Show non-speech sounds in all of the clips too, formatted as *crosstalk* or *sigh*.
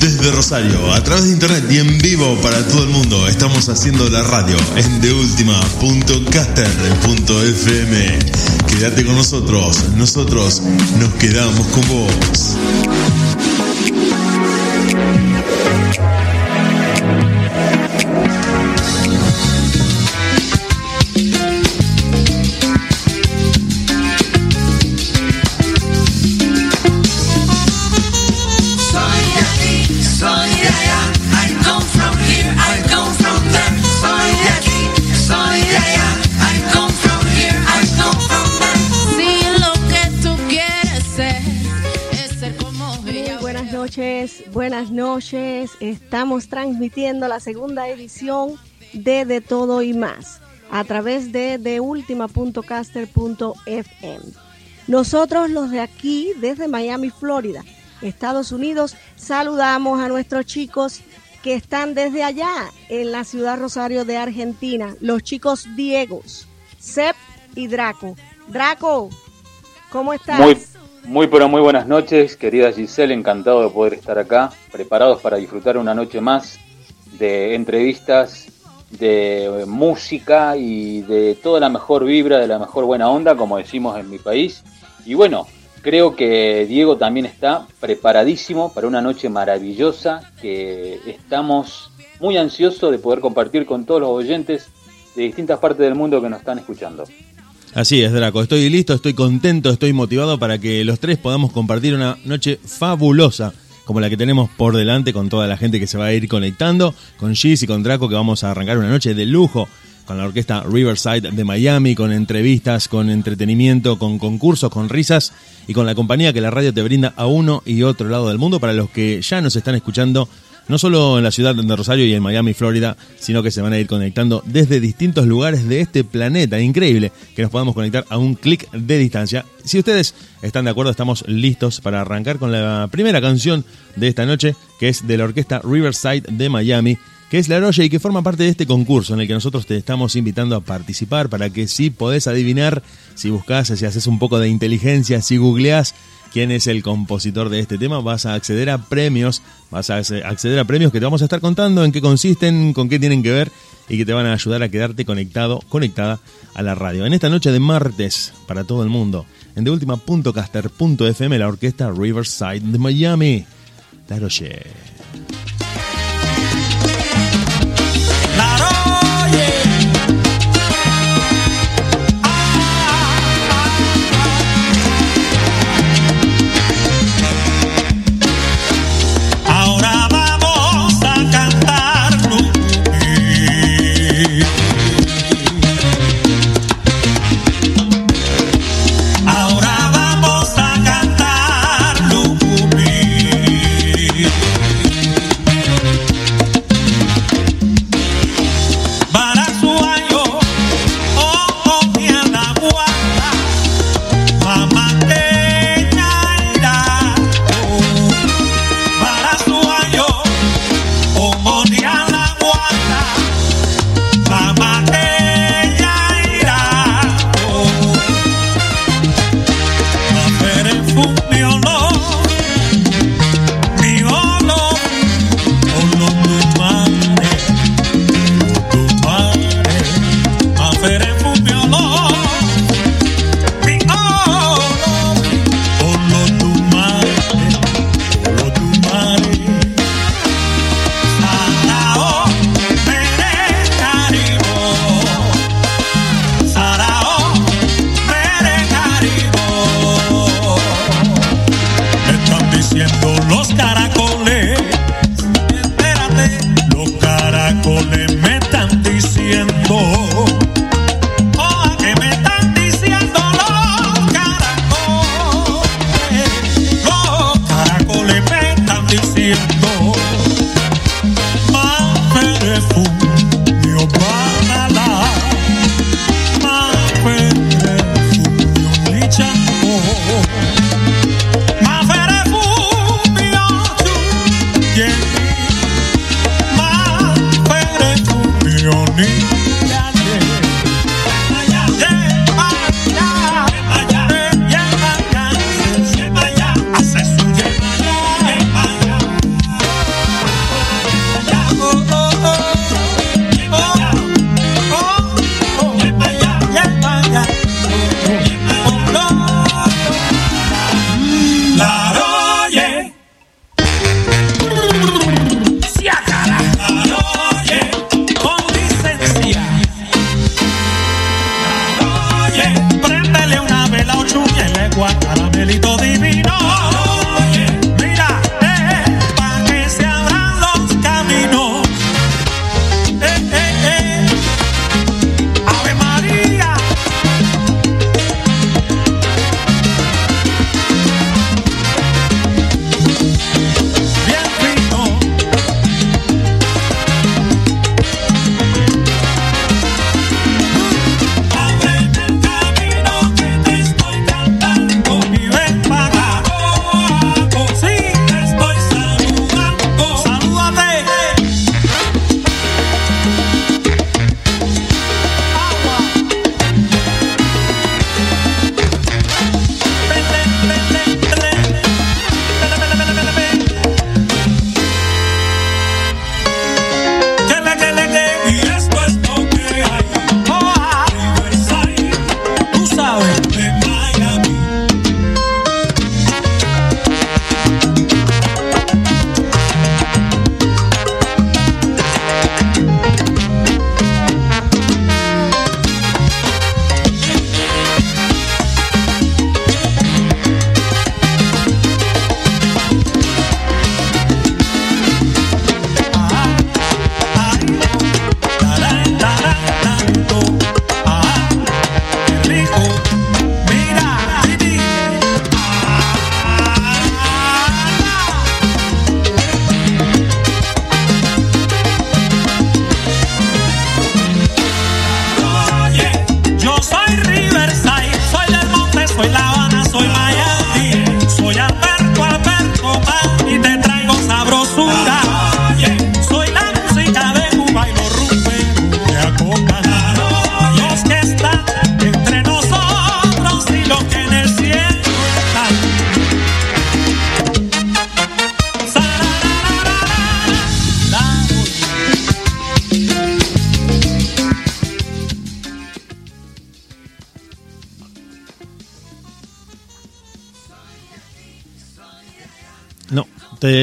Desde Rosario, a través de internet y en vivo para todo el mundo, estamos haciendo la radio en deultima.caster.fm. Quédate con nosotros, nosotros nos quedamos con vos. Buenas noches. Estamos transmitiendo la segunda edición de De Todo y Más a través de deultima.caster.fm. Nosotros los de aquí, desde Miami, Florida, Estados Unidos, saludamos a nuestros chicos que están desde allá en la ciudad Rosario de Argentina, los chicos Diegos, Sep y Draco. Draco, ¿cómo estás? Muy pero muy buenas noches, querida Giselle, encantado de poder estar acá, preparados para disfrutar una noche más de entrevistas, de música y de toda la mejor vibra, de la mejor buena onda, como decimos en mi país. Y bueno, creo que Diego también está preparadísimo para una noche maravillosa que estamos muy ansiosos de poder compartir con todos los oyentes de distintas partes del mundo que nos están escuchando. Así es, Draco. Estoy listo, estoy contento, estoy motivado para que los tres podamos compartir una noche fabulosa como la que tenemos por delante con toda la gente que se va a ir conectando, con Giz y con Draco que vamos a arrancar una noche de lujo con la orquesta Riverside de Miami, con entrevistas, con entretenimiento, con concursos, con risas y con la compañía que la radio te brinda a uno y otro lado del mundo para los que ya nos están escuchando no solo en la ciudad de Rosario y en Miami, Florida, sino que se van a ir conectando desde distintos lugares de este planeta. Increíble que nos podamos conectar a un clic de distancia. Si ustedes están de acuerdo, estamos listos para arrancar con la primera canción de esta noche, que es de la orquesta Riverside de Miami que es La Roya y que forma parte de este concurso en el que nosotros te estamos invitando a participar para que si podés adivinar, si buscas, si haces un poco de inteligencia, si googleás quién es el compositor de este tema, vas a acceder a premios, vas a acceder a premios que te vamos a estar contando en qué consisten, con qué tienen que ver y que te van a ayudar a quedarte conectado, conectada a la radio. En esta noche de martes, para todo el mundo, en deultima.caster.fm, la orquesta Riverside de Miami. La.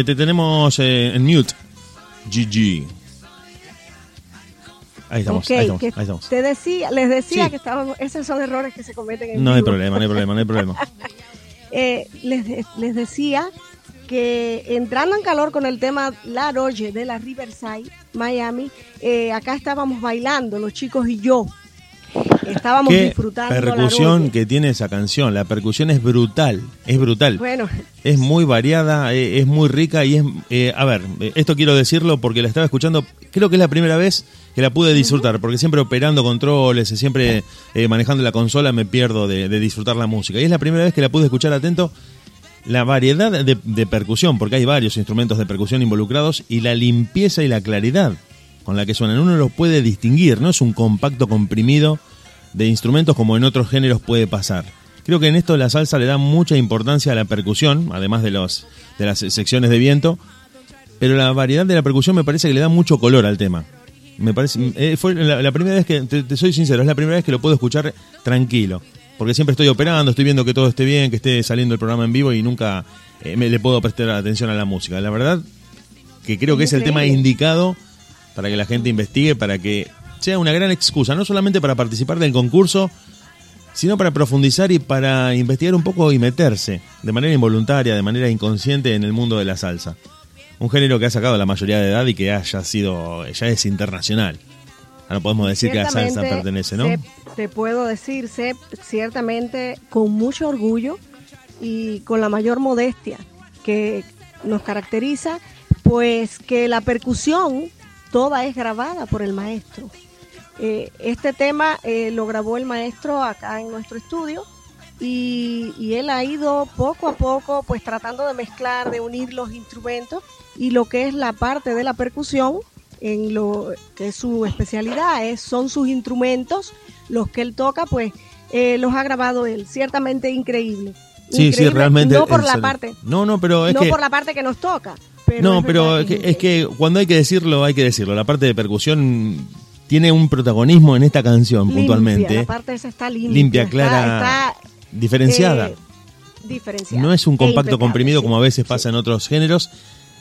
Te, tenemos eh, en mute. GG. Ahí estamos, ahí estamos, Te decía, les decía que estábamos, esos son errores que se cometen en No hay problema, no hay problema, no hay problema. *laughs* eh, les, les decía que entrando en calor con el tema La Roche de la Riverside, Miami, eh, acá estábamos bailando, los chicos y yo. Estábamos Qué disfrutando. percusión que tiene esa canción. La percusión es brutal, es brutal. Bueno. Es muy variada, eh, es muy rica y es... Eh, a ver, esto quiero decirlo porque la estaba escuchando, creo que es la primera vez que la pude disfrutar, porque siempre operando controles, siempre manejando la consola me pierdo de, de disfrutar la música. Y es la primera vez que la pude escuchar atento la variedad de, percusión, porque hay varios instrumentos de percusión involucrados, y la limpieza y la claridad con la que suenan. Uno los puede distinguir, no es un compacto comprimido de instrumentos como en otros géneros puede pasar. Creo que en esto la salsa le da mucha importancia a la percusión, además de, los, de las secciones de viento, pero la variedad de la percusión me parece que le da mucho color al tema. Me parece, eh, fue la, primera vez que, te, soy sincero, es la primera vez que lo puedo escuchar tranquilo porque siempre estoy operando, estoy viendo que todo esté bien, que esté saliendo el programa en vivo y nunca eh, me le puedo prestar atención a la música. La verdad que creo que es el tema indicado para que la gente investigue, para que sea una gran excusa, no solamente para participar del concurso, sino para profundizar y para investigar un poco y meterse de manera involuntaria, de manera inconsciente en el mundo de la salsa. Un género que ha sacado la mayoría de edad y que haya sido, ya es internacional. No podemos decir que a salsa pertenece, ¿no? te puedo decir, ciertamente con mucho orgullo y con la mayor modestia que nos caracteriza, pues que la percusión toda es grabada por el maestro. Eh, este tema eh, lo grabó el maestro acá en nuestro estudio y, y, él ha ido poco a poco pues tratando de mezclar, de unir los instrumentos y lo que es la parte de la percusión en lo que es su especialidad, es, son sus instrumentos, los que él toca, pues eh, los ha grabado él, ciertamente increíble. Sí, sí, realmente. No por la parte. No, no, pero es no por la parte que nos toca. No, pero es que, cuando hay que decirlo, hay que decirlo. La parte de percusión tiene un protagonismo en esta canción puntualmente. La parte esa está limpia. Limpia, clara, diferenciada. Eh, diferenciada. No es un compacto e comprimido como a veces pasa en otros géneros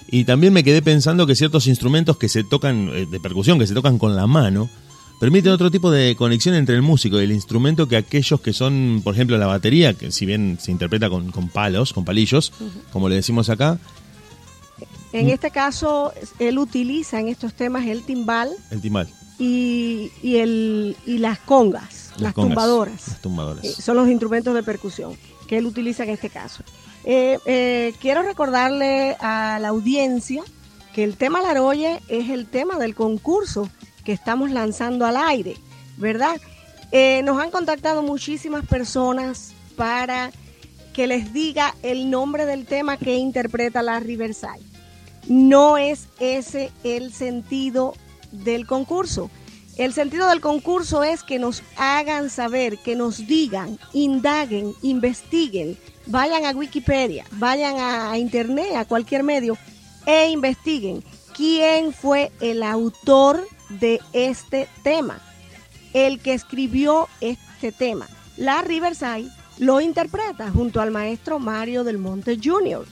y también me quedé pensando que ciertos instrumentos que se tocan, eh, de percusión, que se tocan con la mano, permiten otro tipo de conexión entre el músico y el instrumento que aquellos que son, por ejemplo, la batería, que si bien se interpreta con, palos, con palillos, como le decimos acá. En este caso, él utiliza en estos temas el timbal. El timbal. Y, y, el, y las congas, las, tumbadoras. Las tumbadoras. Eh, son los instrumentos de percusión que él utiliza en este caso. Eh, eh, quiero recordarle a la audiencia que el tema Laroye es el tema del concurso que estamos lanzando al aire, ¿verdad? Nos han contactado muchísimas personas para que les diga el nombre del tema que interpreta la Riverside. No es ese el sentido del concurso. El sentido del concurso es que nos hagan saber, que nos digan, indaguen, investiguen vayan a Wikipedia, vayan a, Internet, a cualquier medio e investiguen quién fue el autor de este tema, el que escribió este tema. La Riverside lo interpreta junto al maestro Mario del Monte Jr.,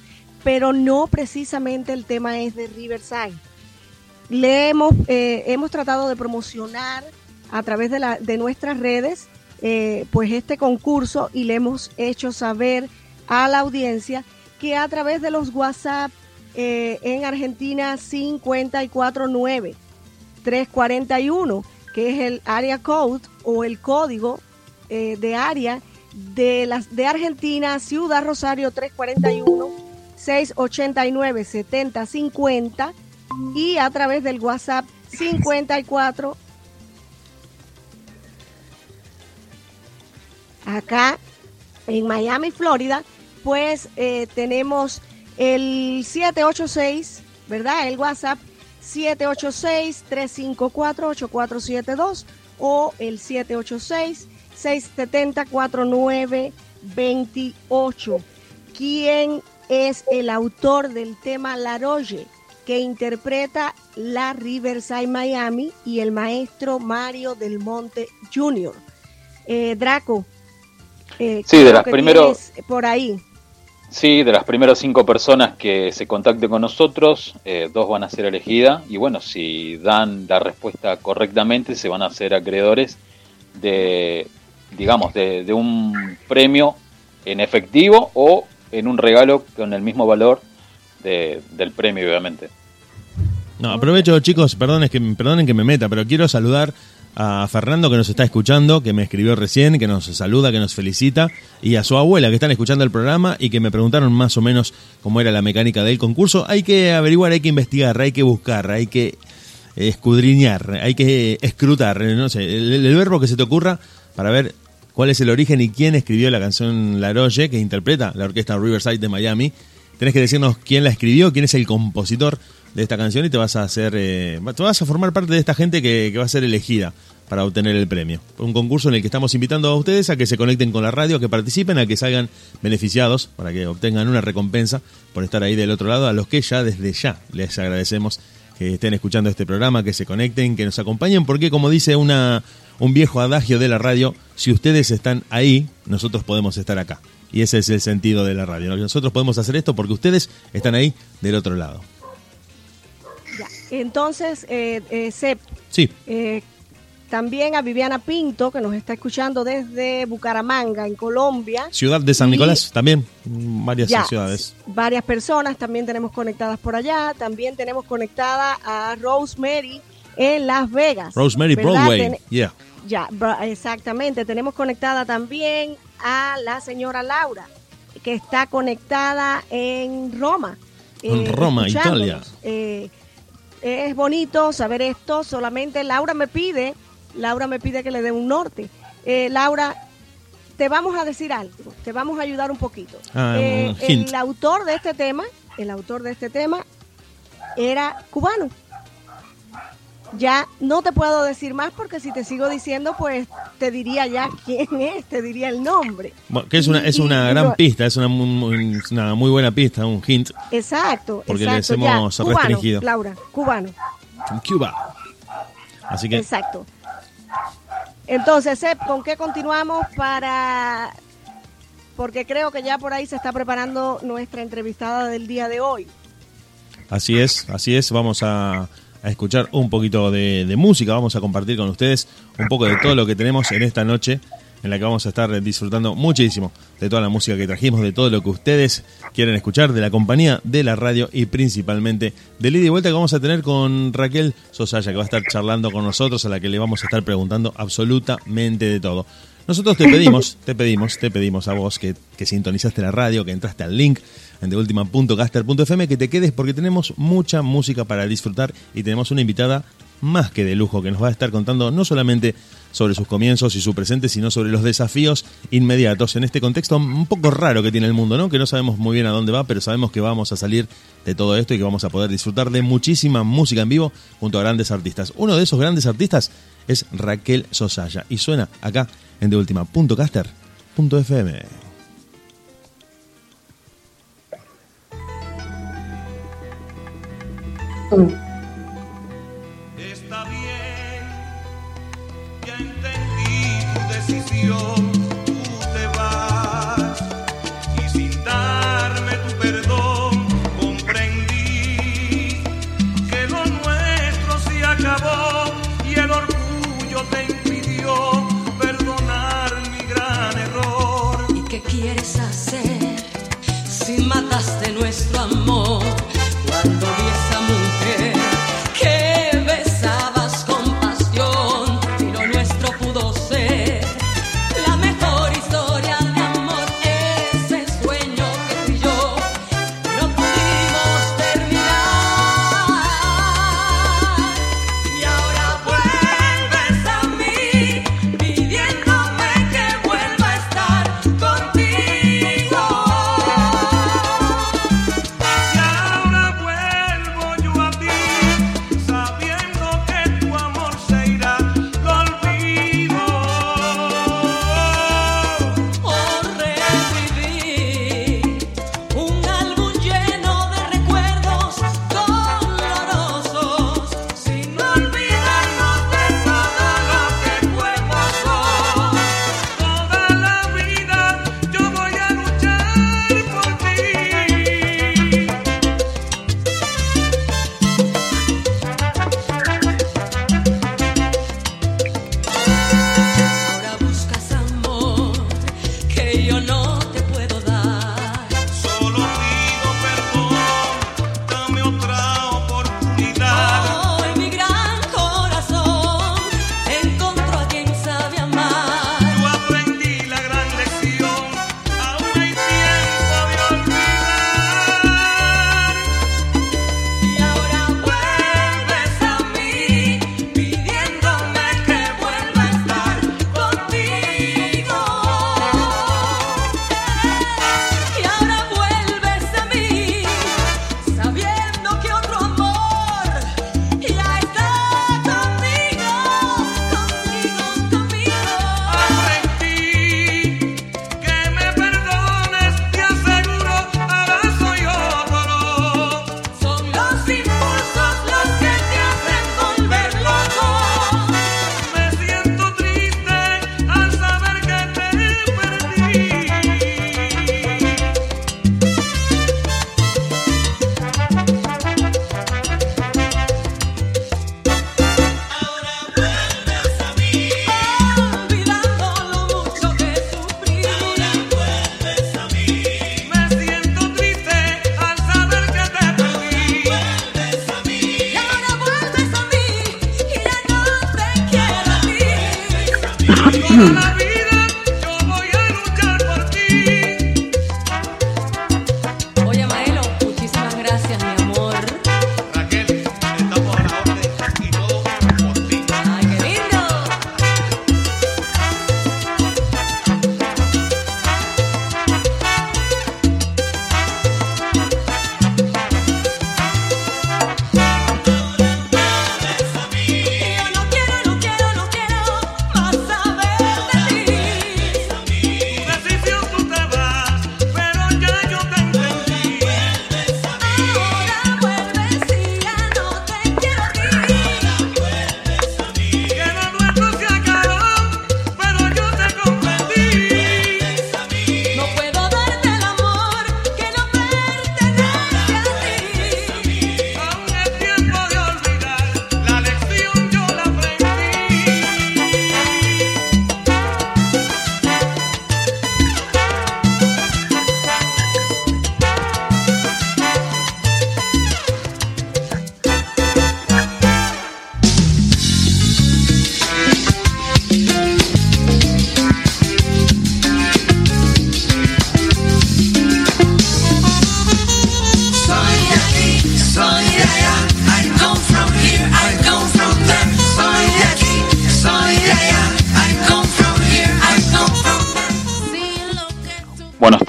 pero no precisamente el tema es de Riverside. Le hemos, eh, hemos tratado de promocionar a través de, la, de nuestras redes eh, pues este concurso y le hemos hecho saber a la audiencia que a través de los WhatsApp eh, en Argentina 549 341, que es el área code o el código de área de las de Argentina, Ciudad Rosario 341 689 7050 y a través del WhatsApp 54 acá en Miami, Florida, pues eh, tenemos el 786, ¿verdad? El WhatsApp 786-354-8472 o el 786-670-4928. ¿Quién es el autor del tema Laroye que interpreta la Riverside Miami y el maestro Mario del Monte Jr.? Eh, Draco, eh, sí, de las primeros. Por ahí. Sí, de las primeras cinco personas que se contacten con nosotros, eh, dos van a ser elegidas y bueno, si dan la respuesta correctamente, se van a ser acreedores de, digamos, de, un premio en efectivo o en un regalo con el mismo valor del premio, obviamente. No, aprovecho, chicos, perdonen que, perdonen que me meta, pero quiero saludar a Fernando que nos está escuchando, que me escribió recién, que nos saluda, que nos felicita, y a su abuela que están escuchando el programa y que me preguntaron más o menos cómo era la mecánica del concurso. Hay que averiguar, hay que investigar, hay que buscar, hay que escudriñar, hay que escrutar, no sé, el, verbo que se te ocurra para ver cuál es el origen y quién escribió la canción La Roche, que interpreta la orquesta Riverside de Miami. Tenés que decirnos quién la escribió, quién es el compositor de esta canción y te vas a hacer, eh, te vas a formar parte de esta gente que, va a ser elegida para obtener el premio. Un concurso en el que estamos invitando a ustedes a que se conecten con la radio, a que participen, a que salgan beneficiados, para que obtengan una recompensa por estar ahí del otro lado, a los que ya desde ya les agradecemos que estén escuchando este programa, que se conecten, que nos acompañen, porque como dice una, un viejo adagio de la radio, si ustedes están ahí, nosotros podemos estar acá. Y ese es el sentido de la radio. Nosotros podemos hacer esto porque ustedes están ahí del otro lado. Entonces, eh, eh, Sep, sí. Eh, también a Viviana Pinto, que nos está escuchando desde Bucaramanga, en Colombia. Ciudad de San Nicolás, también, varias ciudades. Varias personas también tenemos conectadas por allá. También tenemos conectada a Rosemary en Las Vegas. Rosemary Broadway, yeah. Ya, exactamente. Tenemos conectada también a la señora Laura, que está conectada en Roma. En Roma, Italia. Eh, es bonito saber esto, solamente Laura me pide, Laura me pide que le dé un norte. Eh, Laura, te vamos a decir algo, te vamos a ayudar un poquito. Ah, eh, el autor de este tema, el autor de este tema era cubano. Ya no te puedo decir más porque si te sigo diciendo, pues te diría ya quién es, te diría el nombre. que es una, es una gran pista, es una muy, una muy buena pista, un hint. Exacto. Porque les hemos restringido. Laura, cubano. Cuba. Así que. Exacto. Entonces, Seb, ¿con qué continuamos para.? Porque creo que ya por ahí se está preparando nuestra entrevistada del día de hoy. Así es, así es. Vamos a a escuchar un poquito de, música, vamos a compartir con ustedes un poco de todo lo que tenemos en esta noche en la que vamos a estar disfrutando muchísimo de toda la música que trajimos, de todo lo que ustedes quieren escuchar, de la compañía, de la radio y principalmente del ida y vuelta que vamos a tener con Raquel Sosaya, que va a estar charlando con nosotros, a la que le vamos a estar preguntando absolutamente de todo. Nosotros te pedimos, te pedimos, te pedimos a vos que, que sintonizaste la radio, que entraste al link en deultima.caster.fm, que te quedes porque tenemos mucha música para disfrutar y tenemos una invitada más que de lujo que nos va a estar contando no solamente sobre sus comienzos y su presente, sino sobre los desafíos inmediatos en este contexto un poco raro que tiene el mundo, ¿no? Que no sabemos muy bien a dónde va, pero sabemos que vamos a salir de todo esto y que vamos a poder disfrutar de muchísima música en vivo junto a grandes artistas. Uno de esos grandes artistas es Raquel Sosaya y suena acá en deultima.caster.fm. Está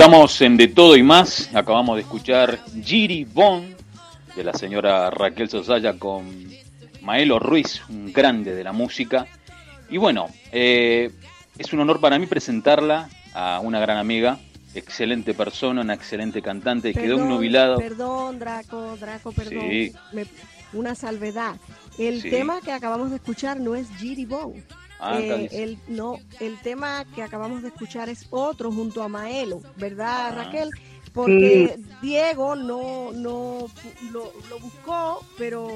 estamos en De Todo y Más. Acabamos de escuchar Giri Bon de la señora Raquel Sosaya con Maelo Ruiz, un grande de la música. Y bueno, eh, es un honor para mí presentarla a una gran amiga, excelente persona, una excelente cantante. Quedó un nubilado. Perdón, Draco, Draco, perdón. Sí. Me- una salvedad. El Sí. tema que acabamos de escuchar no es Giri Bone. Ah, Eh, el, no, el tema que acabamos de escuchar es otro junto a Maelo, ¿verdad, Ah. Raquel? Porque Diego no, no lo, lo buscó, pero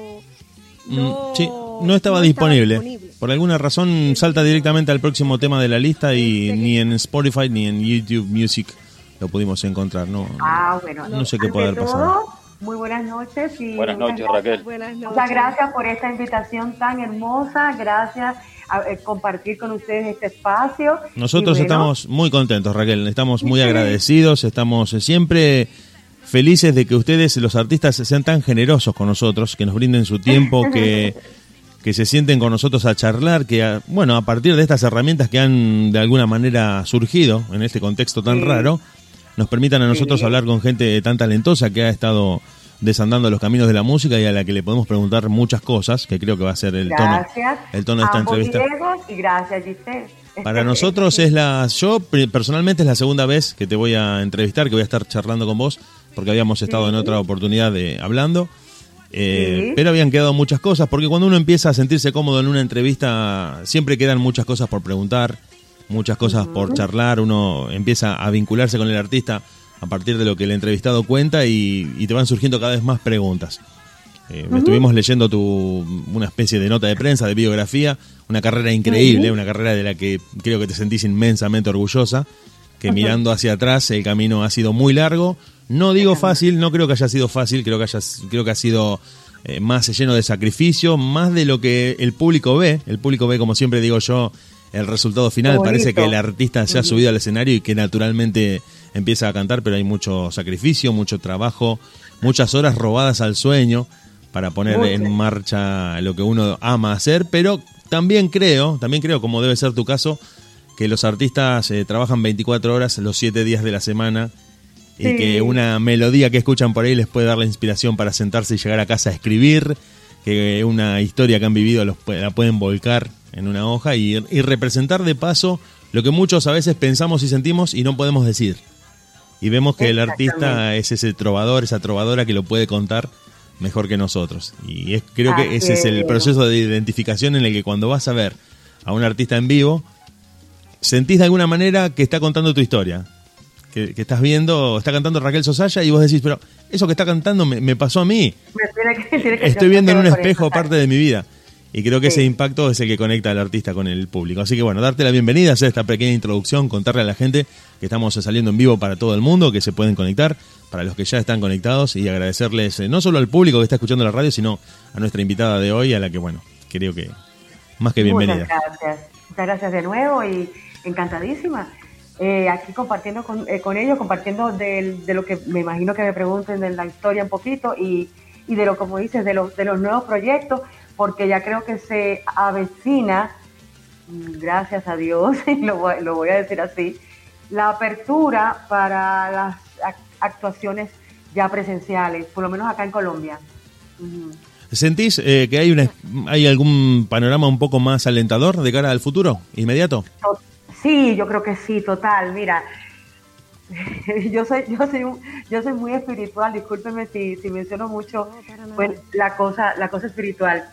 Mm, no, sí, no estaba disponible. Por alguna razón salta directamente al próximo tema de la lista y ni en Spotify ni en YouTube Music lo pudimos encontrar. No, Ah, bueno. no sé qué puede haber pasado. todo, Muy buenas noches. Y Buenas noches, Raquel. Buenas noches. Muchas gracias por esta invitación tan hermosa. Gracias a eh, compartir con ustedes este espacio. Nosotros bueno, estamos muy contentos, Raquel. Estamos muy agradecidos. Estamos eh, siempre felices de que ustedes, los artistas, sean tan generosos con nosotros, que nos brinden su tiempo, *laughs* que, que se sienten con nosotros a charlar, que, a- bueno, a partir de estas herramientas que han de alguna manera surgido en este contexto tan Sí. raro, nos permitan a nosotros Sí. hablar con gente tan talentosa que ha estado desandando los caminos de la música y a la que le podemos preguntar muchas cosas, que creo que va a ser el tono, el tono de esta entrevista. Y gracias, Giselle. Para nosotros es la. Yo personalmente es la segunda vez que te voy a entrevistar, que voy a estar charlando con vos, porque habíamos estado en otra oportunidad de hablando. eh, Sí. Pero habían quedado muchas cosas, porque cuando uno empieza a sentirse cómodo en una entrevista, siempre quedan muchas cosas por preguntar, muchas cosas por charlar. Uno empieza a vincularse con el artista a partir de lo que el entrevistado cuenta y, y te van surgiendo cada vez más preguntas. Eh, Estuvimos leyendo tu, una especie de nota de prensa, de biografía, una carrera increíble, una carrera de la que creo que te sentís inmensamente orgullosa, que mirando hacia atrás el camino ha sido muy largo. No digo fácil, no creo que haya sido fácil, creo que, haya, creo que ha sido eh, más lleno de sacrificio, más de lo que el público ve. El público ve, como siempre digo yo, el resultado final. Parece que el artista se ha subido al escenario y que naturalmente empieza a cantar, pero hay mucho sacrificio, mucho trabajo, muchas horas robadas al sueño para poner en marcha lo que uno ama hacer, pero también creo, también creo, como debe ser tu caso, que los artistas eh, trabajan 24 horas los 7 días de la semana y que una melodía que escuchan por ahí les puede dar la inspiración para sentarse y llegar a casa a escribir, que una historia que han vivido los, la pueden volcar en una hoja y, y representar de paso lo que muchos a veces pensamos y sentimos y no podemos decir. Y vemos que el artista es ese trovador, esa trovadora que lo puede contar mejor que nosotros. Y es, creo que ese es el es. proceso de identificación en el que cuando vas a ver a un artista en vivo, sentís de alguna manera que está contando tu historia. Que, que estás viendo, está cantando Raquel Sosaya y vos decís, pero eso que está cantando me, me pasó a mí. Me tiene que- tiene que- Estoy viendo en un espejo parte de mi vida. Y creo que ese impacto es el que conecta al artista con el público. Así que bueno, darte la bienvenida, hacer esta pequeña introducción, contarle a la gente que estamos saliendo en vivo para todo el mundo, que se pueden conectar, para los que ya están conectados y agradecerles eh, no solo al público que está escuchando la radio, sino a nuestra invitada de hoy, a la que bueno, creo que más que bienvenida. Muchas gracias. Muchas muchas gracias de nuevo y encantadísima. Eh, aquí compartiendo con, eh, con ellos, compartiendo del- de, lo que me imagino que me pregunten de la historia un poquito y, y de lo, como dices, de los, de los nuevos proyectos, porque ya creo que se avecina, gracias a Dios, *laughs* lo, voy- lo voy a decir así, la apertura para las ac- actuaciones ya presenciales, por lo menos acá en Colombia. ¿Sentís eh, que hay, una, hay algún panorama un poco más alentador de cara al futuro inmediato? To- Sí, yo creo que sí, total. Mira, *laughs* yo soy, yo soy, un- yo soy muy espiritual. Discúlpeme si, si menciono mucho No, pues, la cosa, la cosa espiritual.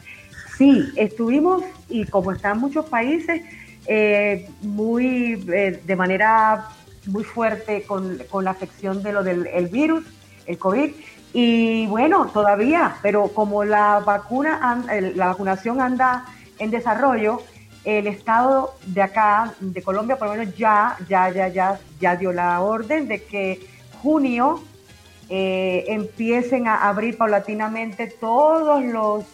Sí, estuvimos y como están muchos países eh, muy eh, de manera muy fuerte con, con la afección de lo del el virus, el COVID. Y bueno, todavía, pero como la vacuna, la vacunación anda en desarrollo, el estado de acá, de Colombia, por lo menos ya, ya, ya, ya, ya dio la orden de que junio eh, empiecen a abrir paulatinamente todos los,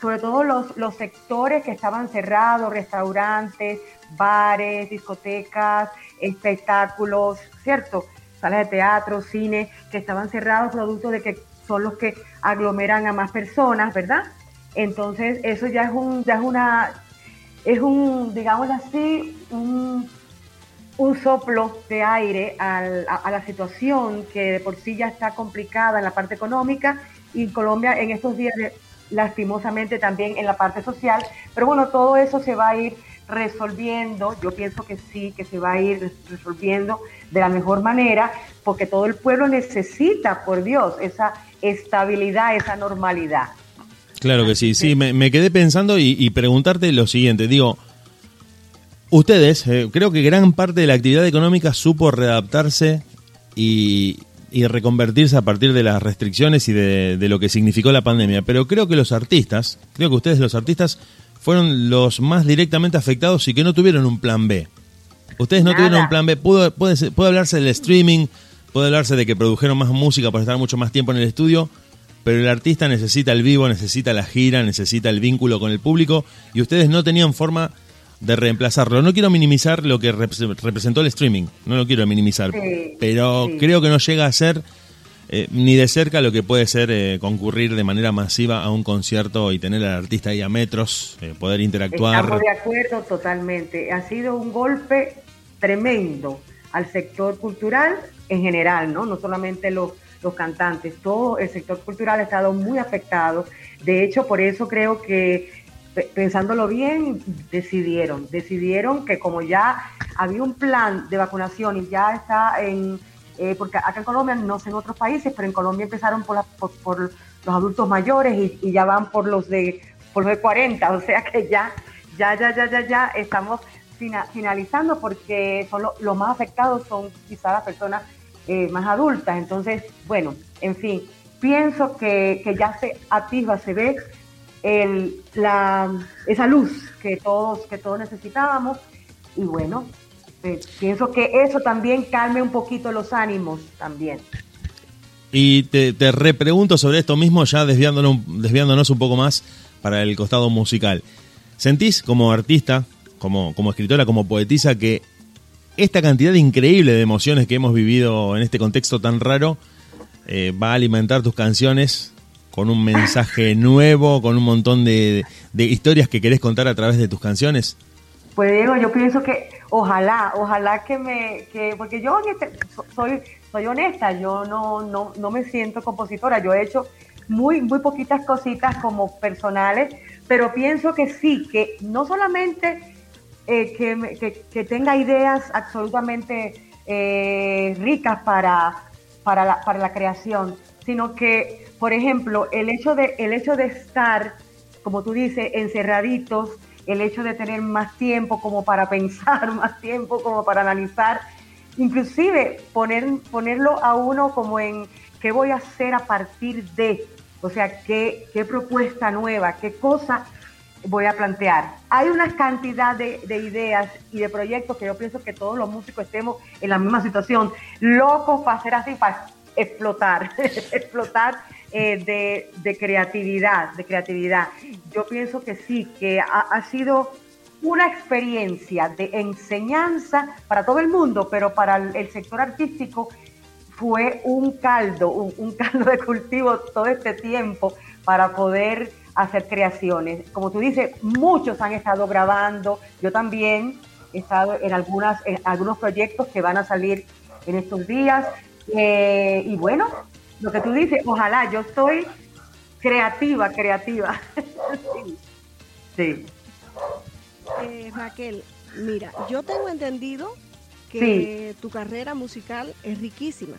sobre todo los, los sectores que estaban cerrados, restaurantes, bares, discotecas, espectáculos, ¿cierto? Salas de teatro, cine, que estaban cerrados producto de que son los que aglomeran a más personas, ¿verdad? Entonces, eso ya es un, ya es una, es un, digamos así, un, un soplo de aire al- a, a la situación que de por sí ya está complicada en la parte económica y Colombia en estos días lastimosamente también en la parte social, pero bueno, todo eso se va a ir resolviendo, yo pienso que sí, que se va a ir resolviendo de la mejor manera, porque todo el pueblo necesita, por Dios, esa estabilidad, esa normalidad. Claro que sí, sí, me, me quedé pensando y, y preguntarte lo siguiente, digo, ustedes, eh, creo que gran parte de la actividad económica supo readaptarse y, y reconvertirse a partir de las restricciones y de, de lo que significó la pandemia, pero creo que los artistas, creo que ustedes los artistas fueron los más directamente afectados y que no tuvieron un plan B. Ustedes no Nada. tuvieron un plan B, puede, puede hablarse del streaming, puede hablarse de que produjeron más música para estar mucho más tiempo en el estudio, pero el artista necesita el vivo, necesita la gira, necesita el vínculo con el público y ustedes no tenían forma de reemplazarlo. No quiero minimizar lo que repre- representó el streaming, no lo quiero minimizar, Sí, pero sí. creo que no llega a ser eh, ni de cerca lo que puede ser eh, concurrir de manera masiva a un concierto y tener al artista ahí a metros, eh, poder interactuar. Estamos de acuerdo totalmente. Ha sido un golpe tremendo al sector cultural en general, ¿no? No solamente los, los cantantes, todo el sector cultural ha estado muy afectado. De hecho, por eso creo que, pensándolo bien, decidieron, decidieron que como ya había un plan de vacunación y ya está en, eh, porque acá en Colombia, no sé en otros países, pero en Colombia empezaron por, la- por, por los adultos mayores y, ya van por los de por los de 40, o sea que ya, ya, ya, ya, ya, ya estamos fina- finalizando porque son lo- los más afectados son quizás las personas eh, más adultas. Entonces, bueno, en fin, pienso que, que ya se atisba, se ve el, la, esa luz que todos, que todos necesitábamos y bueno, eh, pienso que eso también calme un poquito los ánimos también. Y te, te repregunto sobre esto mismo, ya desviándonos, desviándonos un poco más para el costado musical. ¿Sentís como artista, como, como escritora, como poetisa, que esta cantidad increíble de emociones que hemos vivido en este contexto tan raro eh, va a alimentar tus canciones con un mensaje nuevo, con un montón de, de historias que querés contar a través de tus canciones? Pues Diego, yo pienso que ojalá, ojalá que me, que, porque yo soy, soy honesta, yo no, no, no me siento compositora, yo he hecho muy, muy poquitas cositas como personales, pero pienso que sí, que no solamente eh, que- que tenga ideas absolutamente eh, ricas para, para, la, para la creación, sino que, por ejemplo, el hecho de, el hecho de estar, como tú dices, encerraditos, el hecho de tener más tiempo como para pensar, *laughs* más tiempo como para analizar, inclusive poner, ponerlo a uno como en qué voy a hacer a partir de, o sea, qué, qué propuesta nueva, qué cosa voy a plantear. Hay una cantidad de, de ideas y de proyectos que yo pienso que todos los músicos estemos en la misma situación, locos para hacer así, para explotar, *laughs* explotar eh, de, creatividad, de creatividad. Yo pienso que sí, que ha, sido una experiencia de enseñanza para todo el mundo, pero para el, sector artístico fue un caldo, un, *laughs* caldo de cultivo todo este tiempo para poder hacer creaciones. Como tú dices, muchos han estado grabando, yo también he estado en, algunas, algunos proyectos que van a salir en estos días. Eh, y bueno, lo que tú dices, ojalá, yo estoy creativa, creativa. sí. *laughs* sí. Eh, Raquel, mira, yo tengo entendido que tu carrera musical es riquísima.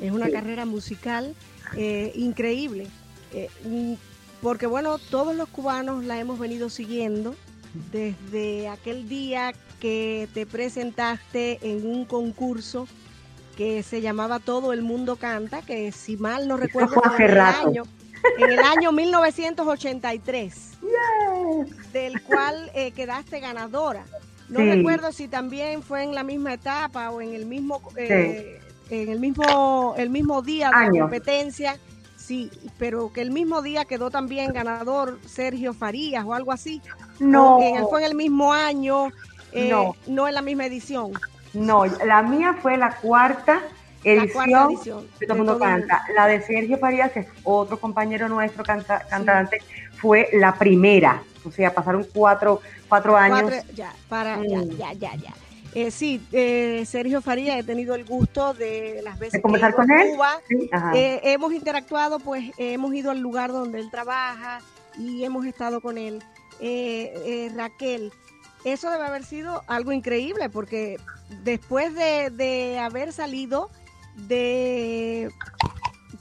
Es una Sí. carrera musical eh, increíble. Eh, mm, porque bueno, todos los cubanos la hemos venido siguiendo desde aquel día que te presentaste en un concurso que se llamaba Todo el Mundo Canta, que si mal no recuerdo en el año, en el año 1983 del cual eh, quedaste ganadora. No Sí. recuerdo si también fue en la misma etapa o en el mismo eh, en el mismo el mismo día de la competencia. Sí, pero que el mismo día quedó también ganador Sergio Farías o algo así. No. O en el- fue en el mismo año, eh, No. no en la misma edición. No, la mía fue la cuarta edición, cuarta edición de Todo Mundo Canta. La de Sergio Farías, que es otro compañero nuestro canta- cantante, fue la primera. O sea, pasaron cuatro, cuatro años. Cuatro- ya, para, ya, Mm. ya, ya, ya. Eh, sí, eh, Sergio Farías, he tenido el gusto de las veces ¿De que he ido con él? Cuba, Sí. Eh, hemos interactuado, pues hemos ido al lugar donde él trabaja y hemos estado con él. Eh, eh, Raquel, eso debe haber sido algo increíble porque después de, de haber salido de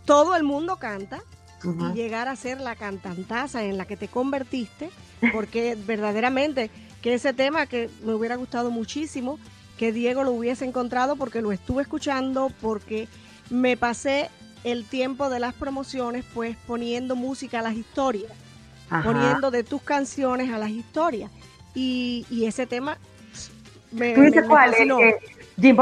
todo el mundo canta y llegar a ser la cantantaza en la que te convertiste, porque verdaderamente que ese tema que me hubiera gustado muchísimo que Diego lo hubiese encontrado porque lo estuve escuchando, porque me pasé el tiempo de las promociones pues poniendo música a las historias, Ajá. poniendo de tus canciones a las historias. Y, y ese tema me, ¿Tú dices me- cuál? Eh,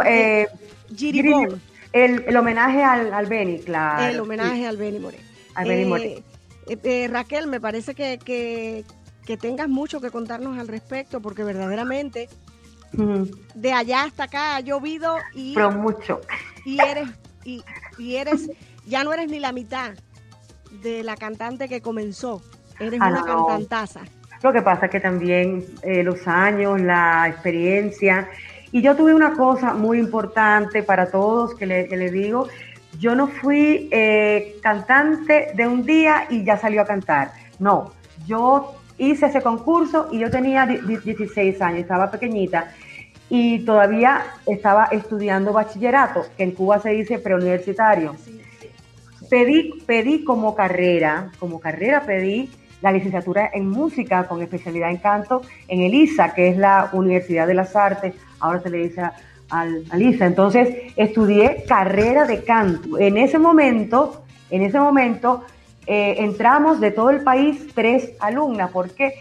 eh, Jiribón, el, el homenaje al, al Beni, claro. el homenaje al Benny Moré. Al Benny Eh, eh, eh, Raquel, me parece que, que, que tengas mucho que contarnos al respecto, porque verdaderamente de allá hasta acá ha llovido y, Pero mucho. y eres y, y eres ya no eres ni la mitad de la cantante que comenzó. Eres Ah, una no. cantantaza. Lo que pasa es que también eh, los años, la experiencia. Y yo tuve una cosa muy importante para todos que le, que le digo. Yo no fui eh, cantante de un día y ya salió a cantar. No, yo hice ese concurso y yo tenía di- di- 16 años, estaba pequeñita y todavía estaba estudiando bachillerato, que en Cuba se dice preuniversitario pedí, pedí como carrera, como carrera pedí la licenciatura en música con especialidad en canto en el ISA, que es la Universidad de las Artes, ahora se le dice al, al ISA. Entonces estudié carrera de canto. En ese momento, en ese momento eh, entramos de todo el país tres alumnas, porque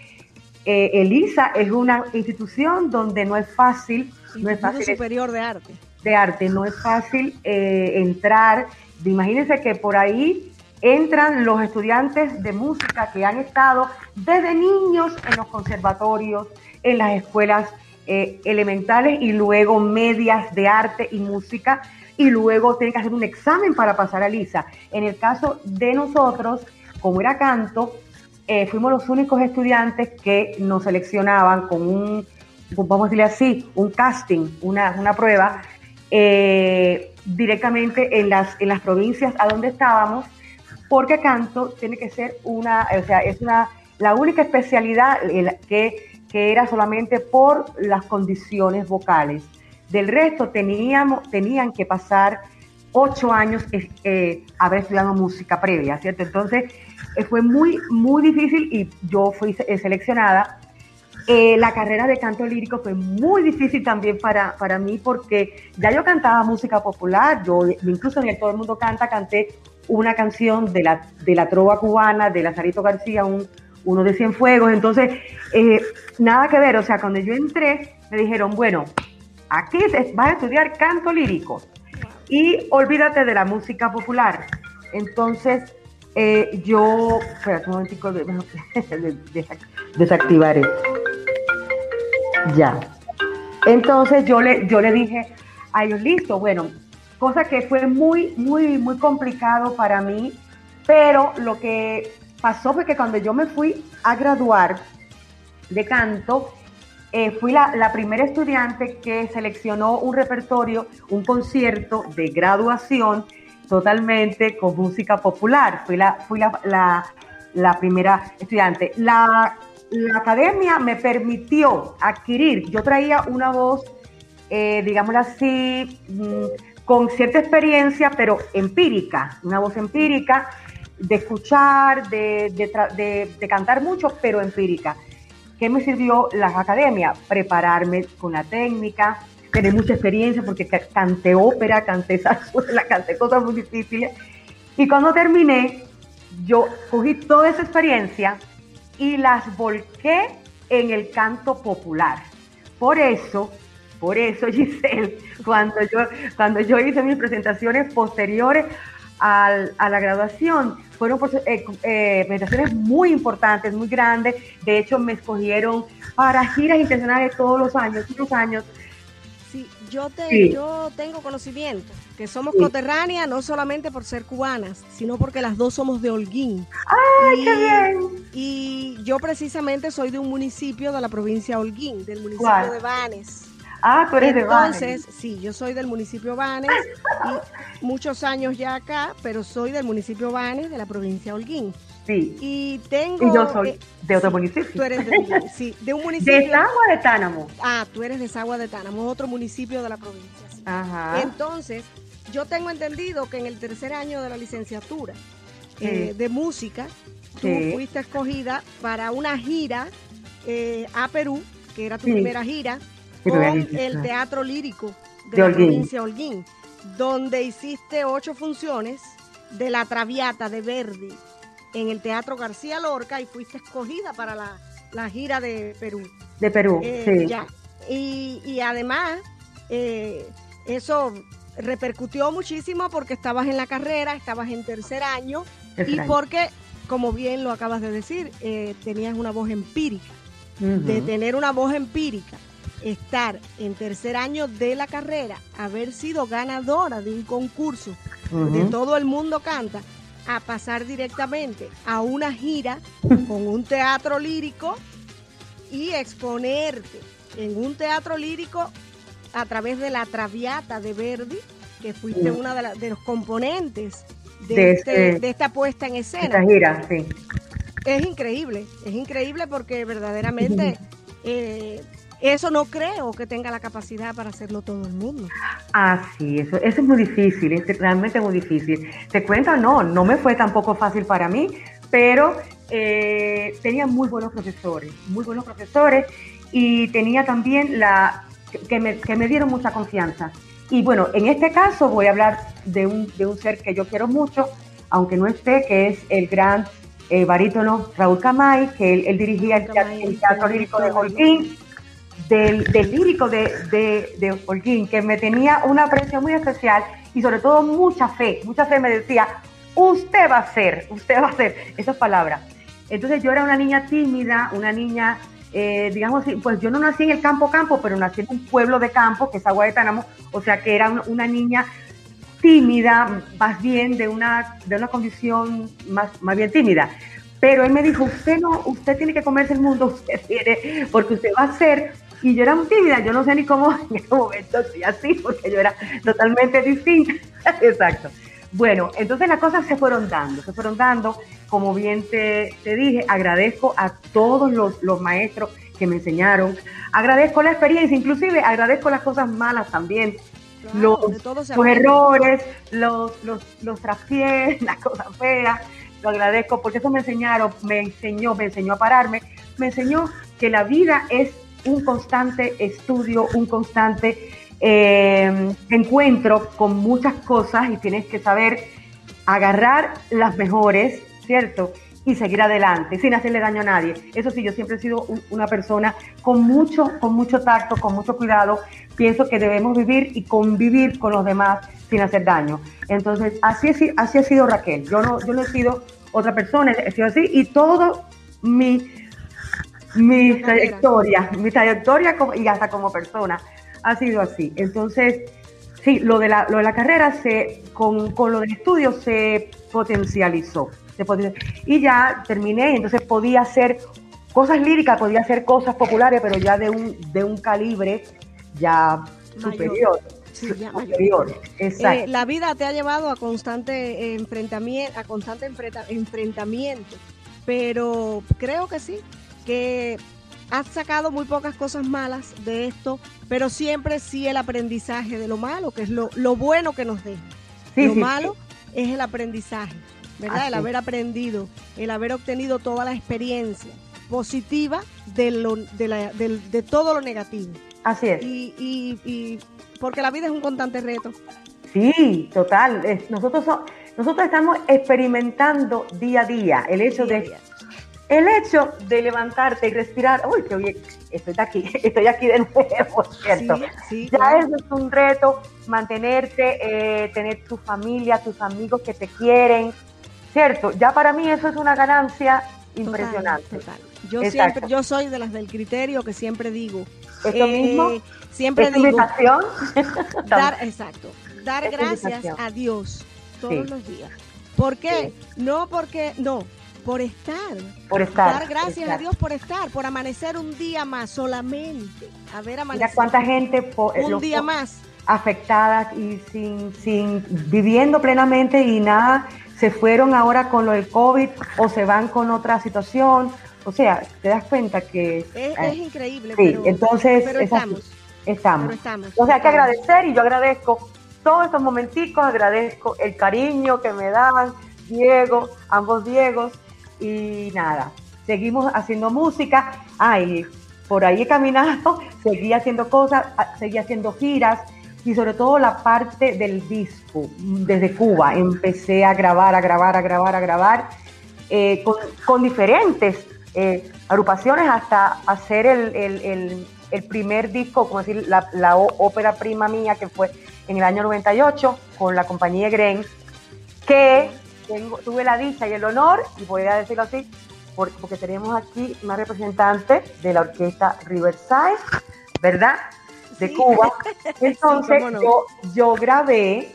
eh, el ISA es una institución donde no es fácil, no es fácil Superior de Arte. de arte no es fácil eh, entrar. Imagínense que por ahí entran los estudiantes de música que han estado desde niños en los conservatorios, en las escuelas eh, elementales y luego medias de arte y música y luego tienen que hacer un examen para pasar a LISA. En el caso de nosotros, como era canto, eh, fuimos los únicos estudiantes que nos seleccionaban con un, vamos a decirle así, un casting, una, una prueba, eh, directamente en las, en las provincias a donde estábamos, porque canto tiene que ser una, o sea, es una, la única especialidad que, que era solamente por las condiciones vocales. Del resto teníamos, tenían que pasar ocho años eh, haber estudiado música previa, ¿cierto? Entonces eh, fue muy, muy difícil y yo fui eh, seleccionada. Eh, la carrera de canto lírico fue muy difícil también para, para mí porque ya yo cantaba música popular, yo incluso en el Todo el Mundo Canta canté una canción de la, de la trova cubana, de Lazarito García, un, uno de Cienfuegos, entonces eh, nada que ver, o sea, cuando yo entré me dijeron, bueno, aquí vas a estudiar canto lírico y olvídate de la música popular. Entonces, eh, yo, espera un momentico, de- desactivar esto. Ya. Entonces yo le, yo le dije a ellos, listo, bueno, cosa que fue muy, muy, muy complicado para mí, pero lo que pasó fue que cuando yo me fui a graduar de canto, eh, fui la, la primera estudiante que seleccionó un repertorio, un concierto de graduación totalmente con música popular. Fui la, fui la, la- primera estudiante. La, la academia me permitió adquirir, yo traía una voz, eh, digámoslo así, mm, con cierta experiencia, pero empírica, una voz empírica, de escuchar, de, de de- cantar mucho, pero empírica. ¿Qué me sirvió la academia? Prepararme con la técnica, tener mucha experiencia porque ca- canté ópera, canté zarzuela, *laughs* canté cosas muy difíciles. Y cuando terminé, yo cogí toda esa experiencia y las volqué en el canto popular. Por eso, por eso, *laughs* Giselle, cuando yo, cuando yo hice mis presentaciones posteriores al- a la graduación, fueron pues, eh, eh, presentaciones muy importantes, muy grandes. De hecho, me escogieron para giras internacionales todos los años, todos los años. Sí, yo, te, Sí. yo tengo conocimiento que somos Sí. coterráneas no solamente por ser cubanas, sino porque las dos somos de Holguín. ¡Ay, y, qué bien! y yo precisamente soy de un municipio de la provincia de Holguín, del municipio ¿Cuál? de Banes. Ah, tú eres de Entonces, sí, yo soy del municipio Banes y muchos años ya acá, pero soy del municipio Banes de la provincia de Holguín. Sí. Y tengo... Y yo soy eh, de otro sí, municipio. Tú eres de, *laughs* sí, de un De municipio... Sagua de Tánamo. Ah, tú eres de Sagua de Tánamo, otro municipio de la provincia. sí. Ajá. Entonces, yo tengo entendido que en el tercer año de la licenciatura eh, de música, tú fuiste escogida para una gira eh, a Perú, que era tu primera gira, con el Teatro Lírico de, De la Holguín. provincia de Holguín, donde hiciste ocho funciones de La Traviata de Verdi en el Teatro García Lorca y fuiste escogida para la, la gira de Perú. De Perú, Eh, sí. ya. Y, y además, eh, eso repercutió muchísimo porque estabas en la carrera, estabas en tercer año y porque, como bien lo acabas de decir, eh, tenías una voz empírica. De tener una voz empírica, estar en tercer año de la carrera, haber sido ganadora de un concurso de todo el mundo canta, a pasar directamente a una gira con un teatro lírico y exponerte en un teatro lírico a través de la Traviata de Verdi, que fuiste Mm. una de, la- de los componentes de, De este- este- de esta puesta en escena. Esta gira, sí. Es increíble, es increíble porque verdaderamente eh, eso no creo que tenga la capacidad para hacerlo todo el mundo. Ah, sí, eso, eso es muy difícil, es realmente muy difícil. Te cuento, no, no me fue tampoco fácil para mí, pero eh, tenía muy buenos profesores, muy buenos profesores y tenía también la que- me, que me dieron mucha confianza. Y bueno, en este caso voy a hablar de un, de un ser que yo quiero mucho, aunque no esté, que es el gran eh, barítono Raúl Camay, que él, él dirigía el, Camay, el Teatro Lírico de. Holguín del, lírico de, de, de Holguín, que me tenía una aprecio muy especial y sobre todo mucha fe, mucha fe me decía, usted va a ser, usted va a ser, esas palabras. Entonces yo era una niña tímida, una niña, eh, digamos, así, pues yo no nací en el campo campo, pero nací en un pueblo de campo, que es Agua de Tánamo, o sea que era una niña tímida, más bien de una, de una condición más, más bien tímida. Pero él me dijo, usted no, usted tiene que comerse el mundo, *laughs* usted tiene, porque usted va a ser, y yo era muy tímida, yo no sé ni cómo *laughs* en este momento estoy así, porque yo era totalmente distinta. *laughs* Exacto. Bueno, entonces las cosas se fueron dando, se fueron dando, como bien te, te dije, agradezco a todos los, los maestros que me enseñaron, agradezco la experiencia, inclusive agradezco las cosas malas también, Claro, los, los errores, los, los, los traspiés, *laughs* las cosas feas, lo agradezco porque eso me enseñaron, me enseñó, me enseñó a pararme, me enseñó que la vida es un constante estudio, un constante eh, encuentro con muchas cosas y tienes que saber agarrar las mejores, ¿cierto? Y seguir adelante sin hacerle daño a nadie. Eso sí, yo siempre he sido un- una persona con mucho, con mucho tacto, con mucho cuidado. Pienso que debemos vivir y convivir con los demás sin hacer daño. Entonces, así, es, así ha sido Raquel. Yo no, yo no he sido otra persona, he sido así y todo mi mi trayectoria, mi trayectoria como- y hasta como persona ha sido así. Entonces, sí, lo de la, lo de la carrera se, con, con lo del estudio se potencializó. se y ya terminé, y entonces podía hacer cosas líricas, podía hacer cosas populares, pero ya de un, de un calibre ya Mayor. superior. Sí, ya superior. Exacto. Eh, la vida te ha llevado a constante enfrentamiento, a constante enfrenta- enfrentamiento, pero creo que sí, que has sacado muy pocas cosas malas de esto, pero siempre sí el aprendizaje de lo malo, que es lo, lo bueno que nos deja. Sí, lo sí, malo es el aprendizaje, ¿verdad? Así El haber aprendido, el haber obtenido toda la experiencia positiva de, lo, de, la- de todo lo negativo. Así es. Y, y, y porque la vida es un constante reto. Sí, total. Nosotros, so- nosotros estamos experimentando día a día el hecho Día de. El hecho de levantarte y respirar. Uy, qué bien, estoy aquí, *laughs* estoy aquí de nuevo, *laughs* ¿cierto? Sí, sí, ya claro. eso es un reto, mantenerte, eh, tener tu familia, tus amigos que te quieren, ¿cierto? Ya para mí eso es una ganancia Total, impresionante. total. Yo Exacto. siempre, yo soy de las del criterio que siempre digo. Esto eh, mismo Siempre es digo, *laughs* dar, exacto, dar Es gracias a Dios todos Sí. los días. ¿Por qué? No porque, no, por estar. por estar. Dar gracias estar. a Dios por estar, por amanecer un día más solamente. Haber Mira amanecido cuánta gente po- un los- día más. afectadas y sin, sin viviendo plenamente y nada, se fueron ahora con lo del COVID o se van con otra situación. O sea, te das cuenta que Es, eh, es increíble, sí, pero, entonces pero estamos. estamos. Pero estamos. O sea, hay que agradecer y yo agradezco todos estos momenticos, agradezco el cariño que me dan Diego, ambos Diegos y nada, seguimos haciendo música. Ay, por ahí he caminado, *laughs* seguí haciendo cosas, a- seguí haciendo giras y sobre todo la parte del disco desde Cuba. Empecé a grabar, a grabar, a grabar, a grabar eh, con, diferentes eh, agrupaciones hasta hacer el, el- el- primer disco, como decir, la, la ópera prima mía que fue en el año 98 con la compañía Gren, que tengo- tuve la dicha y el honor, y voy a decirlo así, por- porque tenemos aquí una representante de la orquesta Riverside, ¿verdad? De Sí. Cuba. *laughs* Entonces, no. yo, yo grabé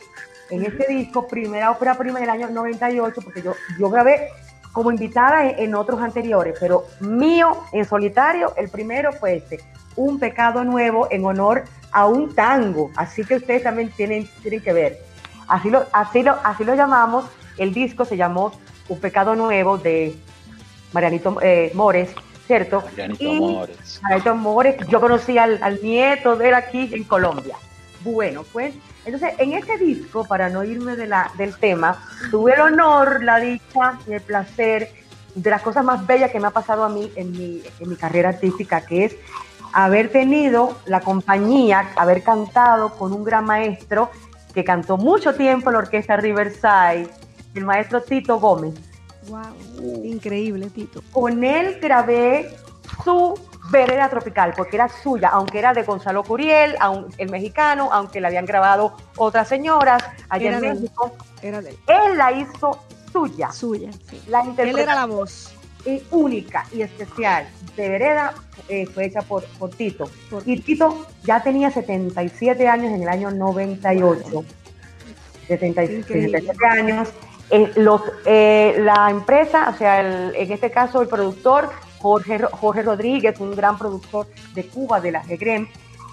en este disco, primera ópera prima del año 98, porque yo, yo grabé como invitada en, en otros anteriores, pero mío en solitario, el primero fue este, Un pecado nuevo en honor a un tango, así que ustedes también tienen, tienen que ver. Así lo, así, lo, así lo llamamos, el disco se llamó Un pecado nuevo de Marianito eh, Mores, ¿cierto? Marianito Y- Mores. Marianito Mores, yo conocí al, al nieto de él aquí en Colombia. Bueno, pues, entonces en este disco, para no irme de la, del tema, tuve el honor, la dicha y el placer de las cosas más bellas que me ha pasado a mí en mi, en mi carrera artística, que es haber tenido la compañía, haber cantado con un gran maestro que cantó mucho tiempo en la orquesta Riverside, el maestro Tito Gómez. Wow, increíble, Tito. Con él grabé su vereda tropical, porque era suya, aunque era de Gonzalo Curiel, aun- el mexicano, aunque la habían grabado otras señoras allá Era en de él. México. Era de él. Él la hizo suya. suya. sí. La Él era la voz. única y especial de Vereda eh, fue hecha por, por Tito. Por Y Tito ya tenía 77 años en el año 98. 70 y- Increíble. 77 años. Eh, los, eh, la empresa, o sea, el- en este caso el productor, Jorge, Jorge Rodríguez, un gran productor de Cuba, de la GEGREM,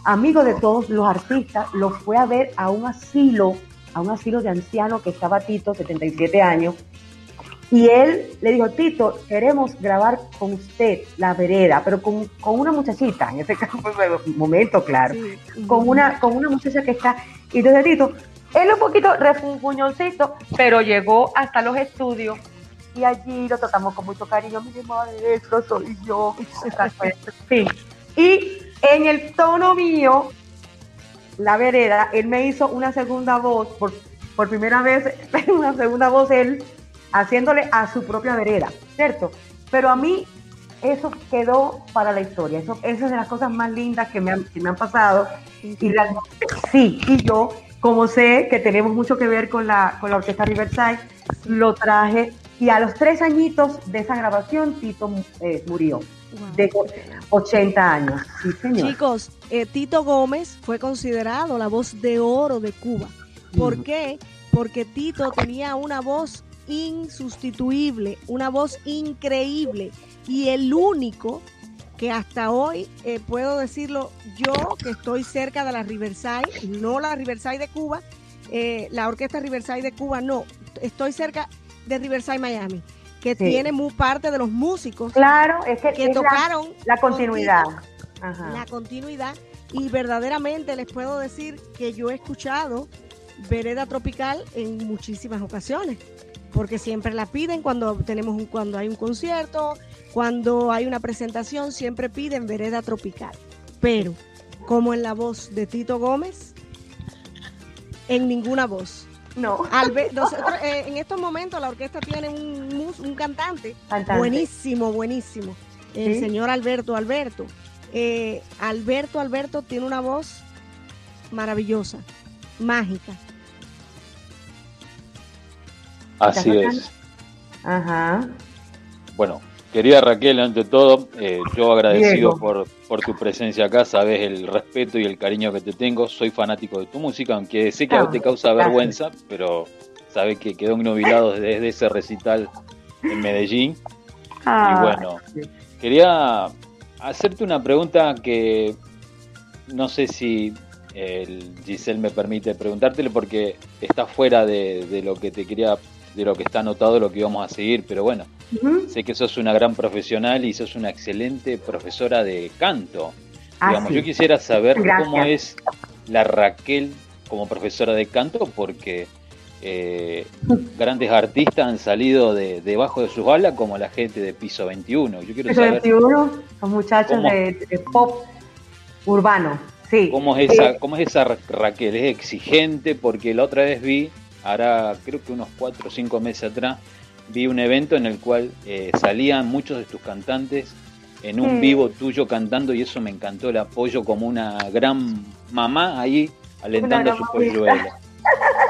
amigo de todos los artistas, lo fue a ver a un asilo, a un asilo de ancianos que estaba Tito, 77 años, y él le dijo, Tito, queremos grabar con usted la vereda, pero con, con una muchachita, en ese *laughs* caso momento, claro, Sí. con una, con una muchacha que está, y entonces Tito, él un poquito refunfuñoncito, pero llegó hasta los estudios y allí lo tratamos con mucho cariño, mi maestro, soy yo, sí, y en el tono mío, la vereda, él me hizo una segunda voz, por, por primera vez, *laughs* una segunda voz él, haciéndole a su propia vereda, ¿cierto? Pero a mí eso quedó para la historia, eso, eso es de las cosas más lindas que me han, que me han pasado. Y realmente, sí, y yo, como sé que tenemos mucho que ver con la, con la Orquesta Riverside, lo traje Y a los tres añitos de esa grabación, Tito eh, murió, Wow. de 80 años. Sí, señor. Chicos, eh, Tito Gómez fue considerado la voz de oro de Cuba. ¿Por qué? Porque Tito tenía una voz insustituible, una voz increíble y el único que hasta hoy eh, puedo decirlo yo que estoy cerca de la Riverside, no la Riverside de Cuba, eh, la orquesta Riverside de Cuba, no, estoy cerca de Riverside Miami, que Sí. tiene muy parte de los músicos Claro, es que, que es la- tocaron la, con continuidad. Ajá. la continuidad y verdaderamente les puedo decir que yo he escuchado Vereda Tropical en muchísimas ocasiones porque siempre la piden cuando tenemos un, cuando hay un concierto, cuando hay una presentación siempre piden Vereda Tropical, pero como en la voz de Tito Gómez en ninguna voz. No, Albe- nosotros, eh, en estos momentos la orquesta tiene un, cantante cantante. Buenísimo, buenísimo. El Sí. señor Alberto Alberto. Eh, Alberto Alberto tiene una voz maravillosa, mágica. Así es. Ajá. Bueno, querida Raquel, ante todo, eh, yo agradecido por, por tu presencia acá, sabes el respeto y el cariño que te tengo, soy fanático de tu música, aunque sé que a vos te Ah, causa vergüenza, pero sabes que quedó nubilado desde ese recital en Medellín. Ah, Y bueno, quería hacerte una pregunta que no sé si el Giselle me permite preguntártelo porque está fuera de, de lo que te quería, de lo que está anotado, lo que íbamos a seguir, pero bueno, sé que sos una gran profesional y sos una excelente profesora de canto. Ah, Digamos, sí. yo quisiera saber Gracias. cómo es la Raquel como profesora de canto, porque eh, grandes artistas han salido de debajo de sus alas, como la gente de Piso 21. Yo quiero Piso saber 21, son muchachos de pop urbano. Sí. cómo es esa, Eh, cómo es esa Ra- Raquel. Es exigente, porque la otra vez vi, ahora creo que unos cuatro o cinco meses atrás, vi un evento en el cual eh, salían muchos de tus cantantes en un vivo tuyo cantando y eso me encantó el apoyo como una gran mamá ahí alentando a su gran polluelo.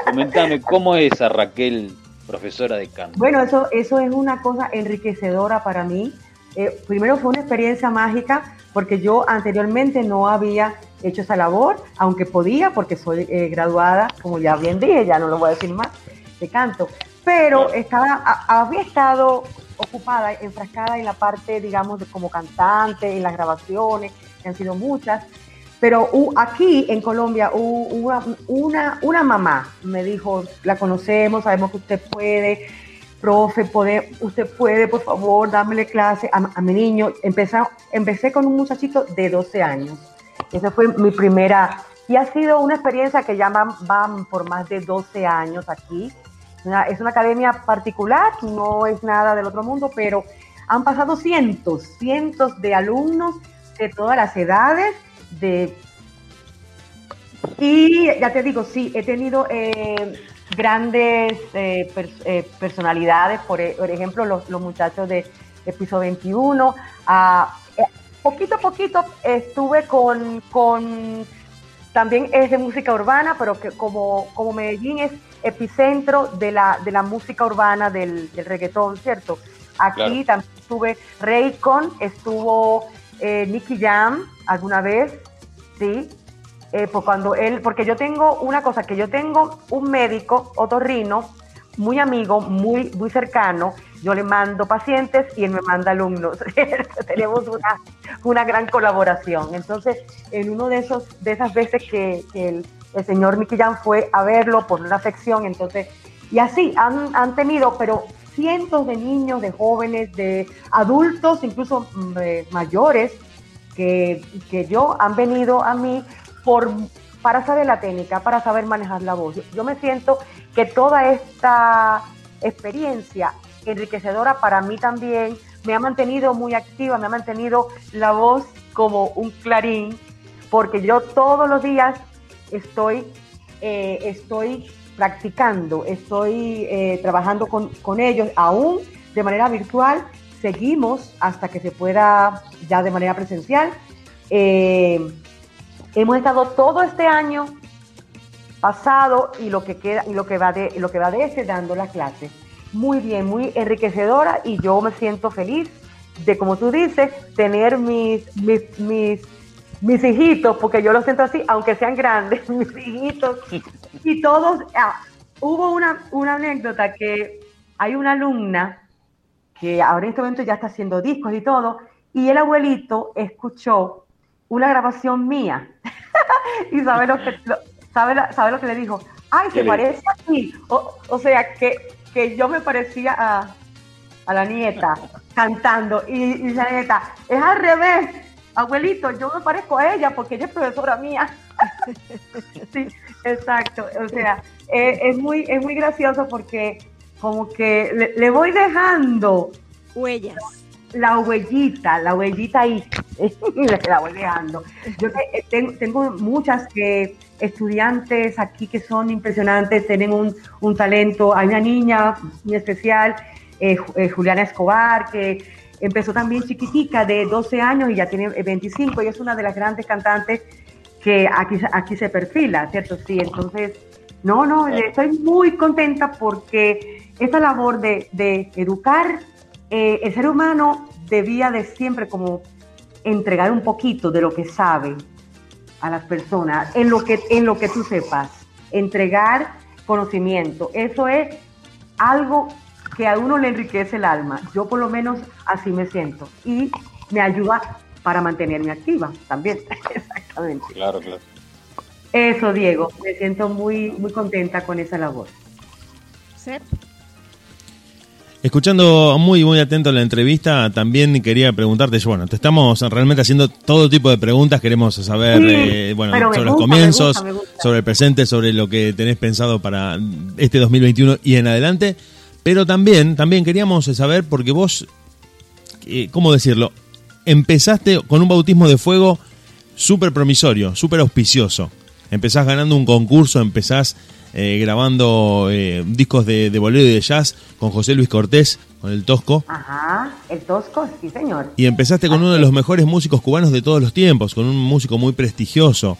Comentame, ¿cómo es esa Raquel profesora de canto? Bueno, eso, eso es una cosa enriquecedora para mí. Eh, primero fue una experiencia mágica porque yo anteriormente no había hecho esa labor, aunque podía porque soy eh, graduada, como ya bien dije, ya no lo voy a decir más, de canto. Pero estaba, a- había estado ocupada, enfrascada en la parte, digamos, de como cantante, en las grabaciones, que han sido muchas. Pero hu- aquí en Colombia hu- una, una, una mamá me dijo, la conocemos, sabemos que usted puede, profe, puede, usted puede, por favor, dámele clase a, a mi niño. Empecé, empecé con un muchachito de 12 años. Esa fue mi primera, y ha sido una experiencia que ya van, por más de 12 años aquí. Una- es una academia particular, no es nada del otro mundo, pero han pasado cientos, cientos de alumnos de todas las edades, de y ya te digo, sí, he tenido eh, grandes eh, eh, personalidades, por, e- por ejemplo, los, los muchachos de, de Piso 21. ah, eh, poquito a poquito estuve con, con, también es de música urbana, pero que como, como Medellín es epicentro de la, de la música urbana del, del reggaetón, ¿cierto? Aquí Claro. también estuve Raycon, estuvo eh, Nicky Jam alguna vez, ¿sí? Eh, por cuando él, porque yo tengo una cosa, que yo tengo un médico otorrino muy amigo, muy, muy cercano, yo le mando pacientes y él me manda alumnos. *laughs* Tenemos una, una gran colaboración. Entonces, en uno de esos, de esas veces que, el, el señor Jam fue a verlo por una afección, entonces, y así han, han tenido, pero cientos de niños, de jóvenes, de adultos, incluso mm, mayores, que, que yo han venido a mí por, para saber la técnica, para saber manejar la voz. Yo me siento que toda esta experiencia enriquecedora para mí también. Me ha mantenido muy activa, me ha mantenido la voz como un clarín, porque yo todos los días estoy, eh, estoy practicando, estoy eh, trabajando con, con ellos, aún de manera virtual, seguimos hasta que se pueda ya de manera presencial. Eh, hemos estado todo este año pasado y lo que queda y lo que va de lo que va de este dando la clase muy bien, muy enriquecedora y yo me siento feliz de, como tú dices, tener mis, mis, mis, mis hijitos, porque yo los siento así, aunque sean grandes, *laughs* mis hijitos, y todos, ah, hubo una, una anécdota que hay una alumna que ahora en este momento ya está haciendo discos y todo, y el abuelito escuchó una grabación mía. *laughs* y sabe lo que, lo- sabe, sabe lo que le dijo. Ay, ¿Qué se parece a ti. O, o sea, que, que yo me parecía a, a la nieta cantando. Y, y la nieta, es al revés. Abuelito, yo me parezco a ella porque ella es profesora mía. *laughs* sí, exacto. O sea, es, muy, es muy gracioso porque como que le, le voy dejando Huellas. la huellita, la huellita ahí, *laughs* la voy dejando. Yo te- tengo, tengo muchas eh, estudiantes aquí que son impresionantes, tienen un, un talento. Hay una niña muy especial, eh, eh, Juliana Escobar, que empezó también chiquitica de 12 años y ya tiene eh, 25 y es una de las grandes cantantes que aquí, aquí se perfila, ¿cierto? Sí, entonces, no, no, eh, estoy muy contenta porque esta labor de, de educar, eh, el ser humano debía de siempre como entregar un poquito de lo que sabe a las personas, en lo que, en lo que tú sepas, entregar conocimiento. Eso es algo que a uno le enriquece el alma. Yo por lo menos así me siento y me ayuda para mantenerme activa también. *laughs* Exactamente. Claro, claro. Eso, Diego, me siento muy, muy contenta con esa labor. Sep. Escuchando muy, muy atento la entrevista, también quería preguntarte, bueno, te estamos realmente haciendo todo tipo de preguntas, queremos saber, Sí, eh, bueno, sobre los me comienzos, gusta, me gusta. sobre el presente, sobre lo que tenés pensado para este 2021 y en adelante, pero también, también queríamos saber, porque vos, eh, ¿cómo decirlo? Empezaste con un bautismo de fuego súper promisorio, súper auspicioso. Empezás ganando un concurso, empezás eh, grabando eh, discos de, de bolero y de jazz con José Luis Cortés, con el Tosco. Ajá, el Tosco, sí, señor. Y empezaste con uno de los mejores músicos cubanos de todos los tiempos, con un músico muy prestigioso.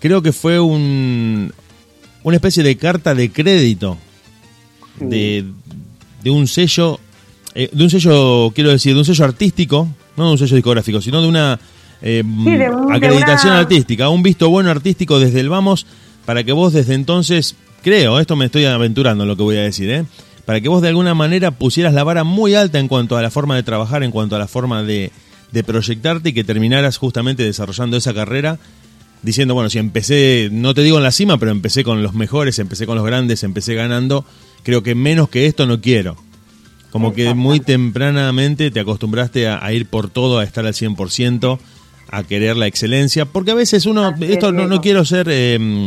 Creo que fue un, una especie de carta de crédito de, de un sello, eh, de un sello, quiero decir, de un sello artístico, no de un sello discográfico, sino de una de un- de acreditación una- artística, un visto bueno artístico desde el vamos, para que vos desde entonces, creo, esto me estoy aventurando en lo que voy a decir, ¿eh? para que vos de alguna manera pusieras la vara muy alta en cuanto a la forma de trabajar, en cuanto a la forma de, de proyectarte y que terminaras justamente desarrollando esa carrera diciendo, bueno, si empecé, no te digo en la cima, pero empecé con los mejores, empecé con los grandes, empecé ganando, creo que menos que esto no quiero. Como que muy tempranamente te acostumbraste a, a ir por todo, a estar al 100%, a querer la excelencia, porque a veces uno, esto no, no quiero ser eh,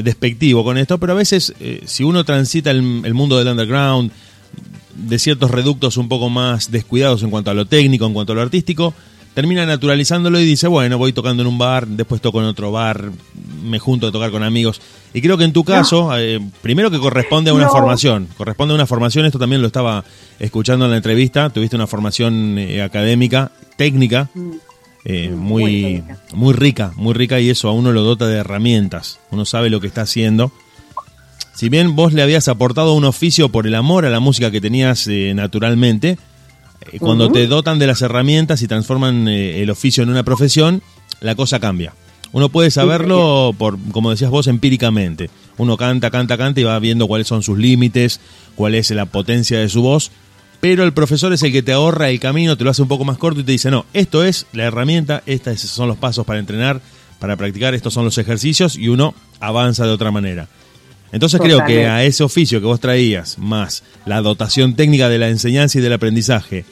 despectivo con esto, pero a veces eh, si uno transita el, el mundo del underground, de ciertos reductos un poco más descuidados en cuanto a lo técnico, en cuanto a lo artístico, termina naturalizándolo y dice, bueno, voy tocando en un bar, después toco en otro bar, me junto a tocar con amigos. Y creo que en tu caso, eh, primero que corresponde a una No. formación, corresponde a una formación, esto también lo estaba escuchando en la entrevista, tuviste una formación eh, académica, técnica, eh, muy muy, rica, muy rica y eso a uno lo dota de herramientas, uno sabe lo que está haciendo. Si bien vos le habías aportado un oficio por el amor a la música que tenías eh, naturalmente, eh, cuando te dotan de las herramientas y transforman el oficio en una profesión, la cosa cambia. Uno puede saberlo, por, como decías vos, empíricamente. Uno canta, canta, canta y va viendo cuáles son sus límites, cuál es la potencia de su voz. Pero el profesor es el que te ahorra el camino, te lo hace un poco más corto y te dice, no, esto es la herramienta, estos son los pasos para entrenar, para practicar, estos son los ejercicios y uno avanza de otra manera. Entonces creo que a ese oficio que vos traías, más la dotación técnica de la enseñanza y del aprendizaje,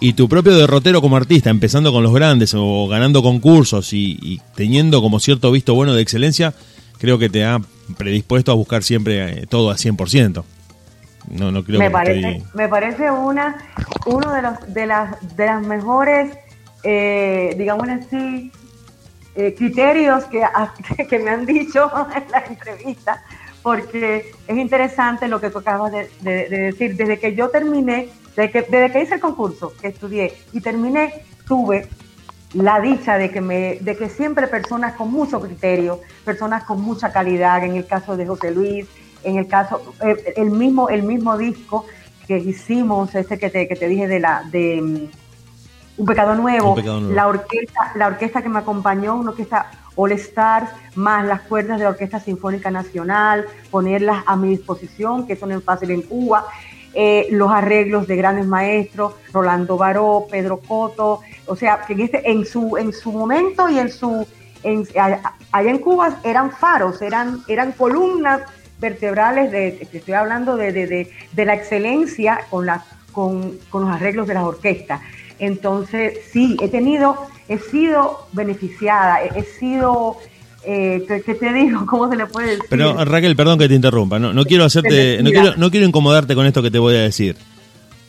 y tu propio derrotero como artista, empezando con los grandes o ganando concursos y, y teniendo como cierto visto bueno de excelencia, creo que te ha predispuesto a buscar siempre eh, todo al 100%. No, no creo me que parece, estoy- me parece una, uno de los de las de las mejores, eh, digamos así, eh, criterios que, *laughs* que me han dicho *laughs* en la entrevista, porque es interesante lo que tú acabas de, de- de decir. Desde que yo terminé, desde que, desde que hice el concurso, que estudié y terminé, tuve la dicha de que me de que siempre personas con mucho criterio, personas con mucha calidad, en el caso de José Luis, En el caso, eh, el mismo, el mismo disco que hicimos, este que te, que te dije de la, de mm, Un Pecado Nuevo, Un Pecado Nuevo. la orquesta, la orquesta que me acompañó, una orquesta All Stars, más las cuerdas de la Orquesta Sinfónica Nacional, ponerlas a mi disposición, que eso no es fácil en Cuba, eh, los arreglos de grandes maestros, Rolando Baró, Pedro Coto, o sea, que en, este, en, su, en su momento y en su, en- allá allá en Cuba eran faros, eran, eran columnas vertebrales, de, te estoy hablando de, de, de, de la excelencia con, la, con, con los arreglos de las orquestas. Entonces, sí, he tenido, he sido beneficiada, he, he sido, eh, ¿qué, qué te digo? *laughs* ¿Cómo se le puede decir? Pero Raquel, perdón que te interrumpa, no, no quiero hacerte, Te no quiero, no quiero incomodarte con esto que te voy a decir,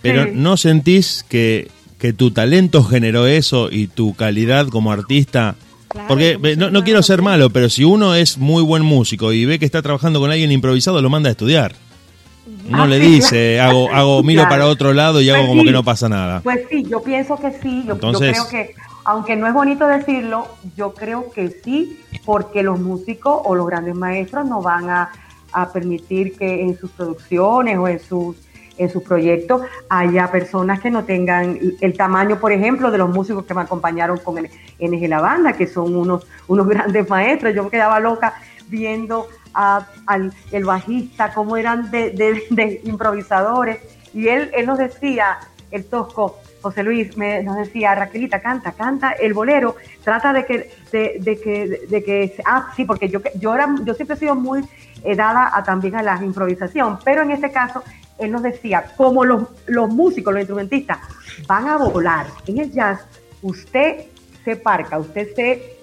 pero Sí. ¿no sentís que, que tu talento generó eso y tu calidad como artista? Claro, Porque no, no quiero ser malo, pero si uno es muy buen músico y ve que está trabajando con alguien improvisado, lo manda a estudiar. No Ah, le sí, dice, hago, hago, *laughs* miro para otro lado y hago Pues como sí. que no pasa nada. Pues sí, yo pienso que sí, yo, yo Entonces- creo que, aunque no es bonito decirlo, yo creo que sí, porque los músicos o los grandes maestros no van a, a permitir que en sus producciones o en sus en sus proyectos haya personas que no tengan el tamaño, por ejemplo, de los músicos que me acompañaron con NG La Banda, que son unos, unos *laughs* grandes maestros. Yo me quedaba loca viendo al el bajista, cómo eran de, de- de improvisadores. Y él, él nos decía, el tosco, José Luis, me, nos decía, Raquelita, canta, canta el bolero, trata de que, de, de que, de que, ah, sí, porque yo, yo, era, yo siempre he sido muy eh, dada a, también a la improvisación, pero en este caso, él nos decía, como los, los músicos, los instrumentistas, van a volar en el jazz, usted se parca, usted se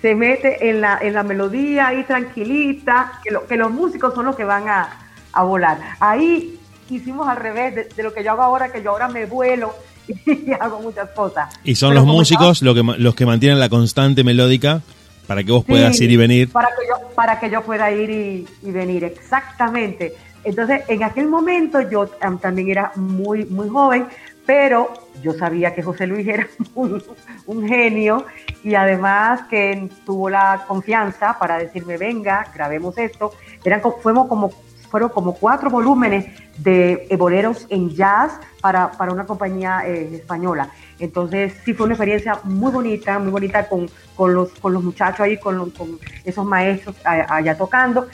se mete en la, en la melodía ahí tranquilita, que, lo- que los músicos son los que van a, a volar. Ahí hicimos al revés de, de lo que yo hago ahora, que yo ahora me vuelo *laughs* y hago muchas cosas. Y son Pero los músicos lo que, los que mantienen la constante melódica para que vos Sí, puedas ir y venir. Para que yo, para que yo pueda ir y, y venir, exactamente. Entonces, en aquel momento yo am, también era muy, muy joven, pero yo sabía que José Luis era *laughs* un, un genio y además que tuvo la confianza para decirme, venga, grabemos esto. Eran, fuimos como, fueron como cuatro volúmenes de eh, boleros en jazz para, para una compañía eh, española. Entonces sí fue una experiencia muy bonita, muy bonita con, con, los, con los muchachos ahí, con, con esos maestros allá tocando.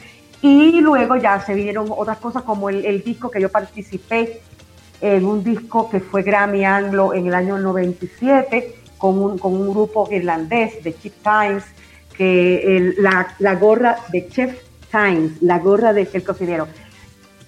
Y luego ya se vinieron otras cosas como el, el disco que yo participé en un disco que fue Grammy Anglo en el año 97 con un, con un grupo irlandés de Chip Times, que el- la, la gorra de Chef Times, la gorra de el cocinero.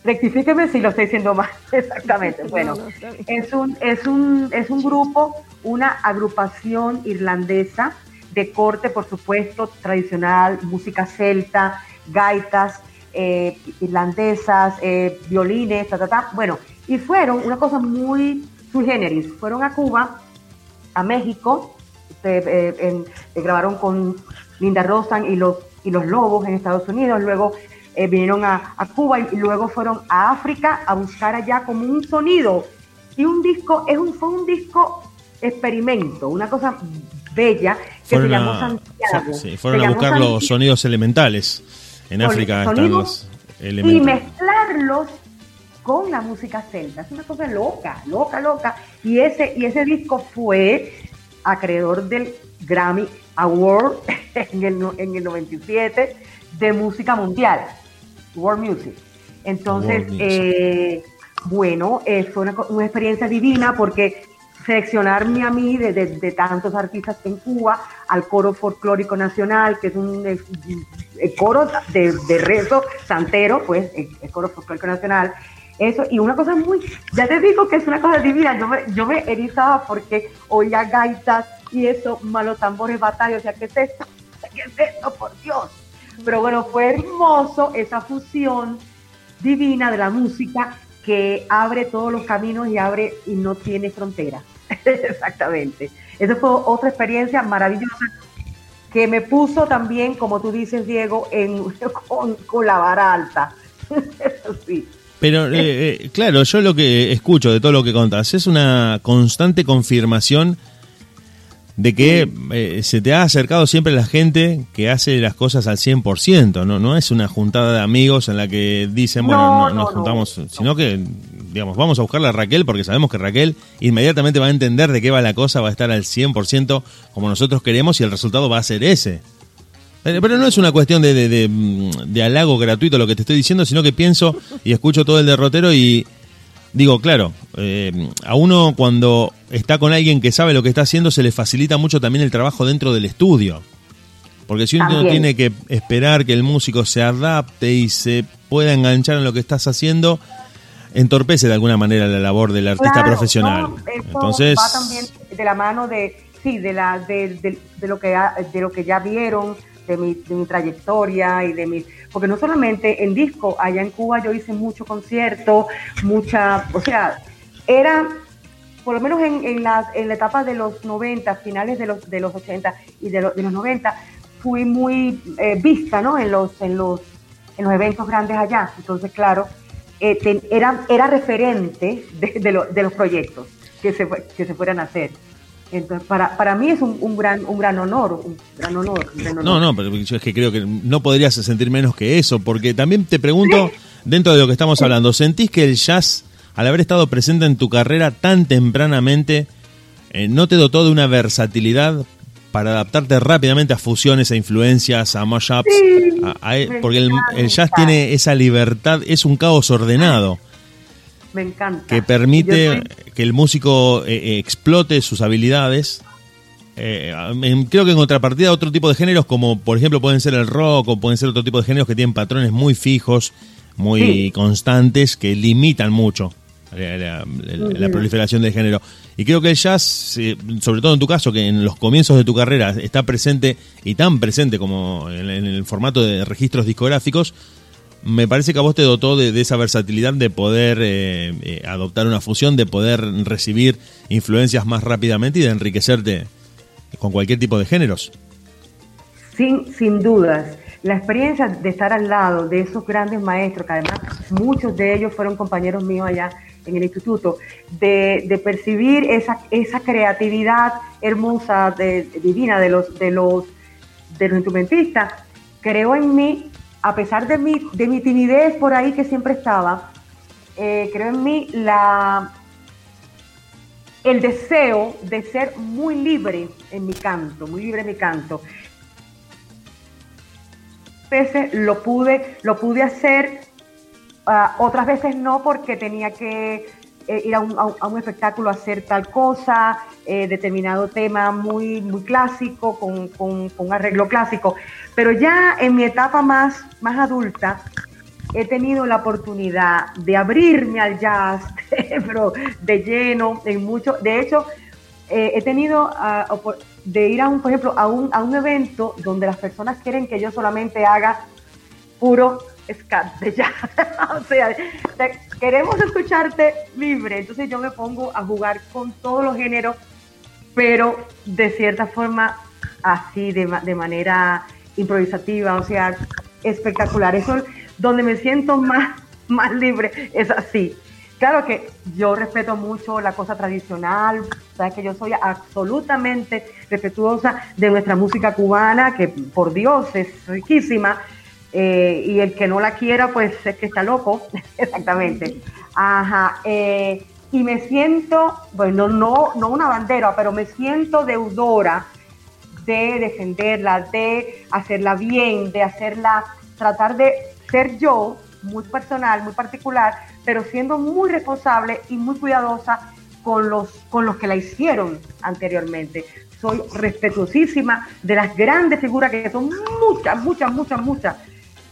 Rectifíqueme si lo estoy diciendo mal, *laughs* exactamente. Bueno, No, no, es un, es un, es un grupo, una agrupación irlandesa de corte, por supuesto, tradicional, música celta, gaitas eh, irlandesas, eh, violines, ta, ta, ta. Bueno, y fueron una cosa muy sui generis. Fueron a Cuba, a México, eh, eh, en- eh, grabaron con Linda Rosan y los, y los Lobos en Estados Unidos, luego eh, vinieron a, a Cuba y, y luego fueron a África a buscar allá como un sonido y un disco, es un, fue un disco experimento, una cosa bella que Fueron se llamó a, Santiago. sí, Se fueron a buscar Santiago. los sonidos elementales. En África están los y elementales. mezclarlos con la música celta. Es una cosa loca, loca, loca. Y ese, y ese disco fue acreedor del Grammy Award *laughs* en el, en el 97 de música mundial, World Music. Entonces, World Music. eh, bueno, eh, fue una, una experiencia divina porque seleccionarme a mí de, de- tantos artistas en Cuba al coro folclórico nacional, que es un coro de, de rezo santero, pues el, coro folclórico nacional, eso, y una cosa muy, ya te digo que es una cosa divina, yo me, yo me erizaba porque oía gaitas y eso, malos tambores, batallas, o sea, ¿qué es esto? ¿Qué es esto, por Dios? Pero bueno, fue hermoso esa fusión divina de la música que abre todos los caminos y abre y no tiene fronteras. *laughs* Exactamente. Esa fue otra experiencia maravillosa que me puso también, como tú dices, Diego, en, *laughs* con, la vara alta. *laughs* Sí. Pero eh, eh, claro, yo lo que escucho de todo lo que contás es una constante confirmación de que eh, se te ha acercado siempre la gente que hace las cosas al 100%, no no es una juntada de amigos en la que dicen, bueno, No, no- no, nos no. juntamos, sino que digamos, vamos a buscarle a Raquel porque sabemos que Raquel inmediatamente va a entender de qué va la cosa, va a estar al 100% como nosotros queremos y el resultado va a ser ese. Pero, pero no es una cuestión de, de, de, mm, de halago gratuito lo que te estoy diciendo, sino que pienso y escucho todo el derrotero y digo, claro, eh, a uno cuando está con alguien que sabe lo que está haciendo se le facilita mucho también el trabajo dentro del estudio. Porque si uno También. tiene que esperar que el músico se adapte y se pueda enganchar en lo que estás haciendo, entorpece de alguna manera la labor del artista Claro, profesional. no, Entonces, va también de la mano de sí de la de, de- de lo que ha- de lo que ya vieron de mi, de mi trayectoria y de mi porque no solamente en disco allá en Cuba yo hice mucho concierto mucha o sea era por lo menos en, en la, en la etapa de los 90 finales de los de los 80 y de, los- de los 90 fui muy eh, vista no en los en los en los eventos grandes allá entonces claro eh, era, era referente de, de lo- de los proyectos que se, que se fueran a hacer. Entonces, para, para mí es un, un gran, un gran honor, un gran honor. un gran honor. No, no, pero yo es que creo que no podrías sentir menos que eso, porque también te pregunto, *laughs* dentro de lo que estamos hablando, ¿sentís que el jazz, al haber estado presente en tu carrera tan tempranamente, eh, no te dotó de una versatilidad para adaptarte rápidamente a fusiones, a influencias, a mashups? Sí, a- a- me porque el, el jazz tiene esa libertad, es un caos ordenado Me encanta. que permite soy- que el músico eh, eh, explote sus habilidades. Eh, en- creo que en contrapartida otro tipo de géneros como por ejemplo pueden ser el rock o pueden ser otro tipo de géneros que tienen patrones muy fijos, muy Sí. constantes, que limitan mucho la, la- la Ujú. proliferación del género. Y creo que el jazz, eh, sobre todo en tu caso, que en los comienzos de tu carrera está presente y tan presente como en, en el formato de registros discográficos, me parece que a vos te dotó de, de esa versatilidad de poder eh, eh, adoptar una fusión, de poder recibir influencias más rápidamente y de enriquecerte con cualquier tipo de géneros. Sin, sin dudas. La experiencia de estar al lado de esos grandes maestros, que además muchos de ellos fueron compañeros míos allá en el instituto, de, percibir esa, esa creatividad hermosa, divina de los, de, los, de los instrumentistas, creó en mí, a pesar de mi, de mi timidez por ahí que siempre estaba, eh, creo en mí la, el deseo de ser muy libre en mi canto, muy libre en mi canto. Veces lo pude, lo pude hacer, ah, otras veces no porque tenía que eh, ir a un, a un- espectáculo a hacer tal cosa, eh, determinado tema muy, muy clásico, con, con- con arreglo clásico. Pero ya en mi etapa más, más adulta, he tenido la oportunidad de abrirme al jazz, *laughs* pero de lleno, en mucho. De hecho, eh, he tenido opor- de ir a un, por ejemplo, a un, a un evento donde las personas quieren que yo solamente haga puro scat jazz. *laughs* o sea, queremos escucharte libre. Entonces yo me pongo a jugar con todos los géneros, pero de cierta forma así, de, de manera improvisativa, o sea, espectacular. Eso es donde me siento más, más libre, es así. Claro que yo respeto mucho la cosa tradicional, sabes que yo soy absolutamente respetuosa de nuestra música cubana, que por Dios es riquísima, eh, y el que no la quiera, pues es que está loco, *laughs* exactamente. Ajá, eh, y me siento, bueno, no, no una bandera, pero me siento deudora de defenderla, de hacerla bien, de hacerla, tratar de ser yo, muy personal, muy particular, pero siendo muy responsable y muy cuidadosa con los, con los que la hicieron anteriormente. Soy respetuosísima de las grandes figuras que son muchas, muchas, muchas, muchas,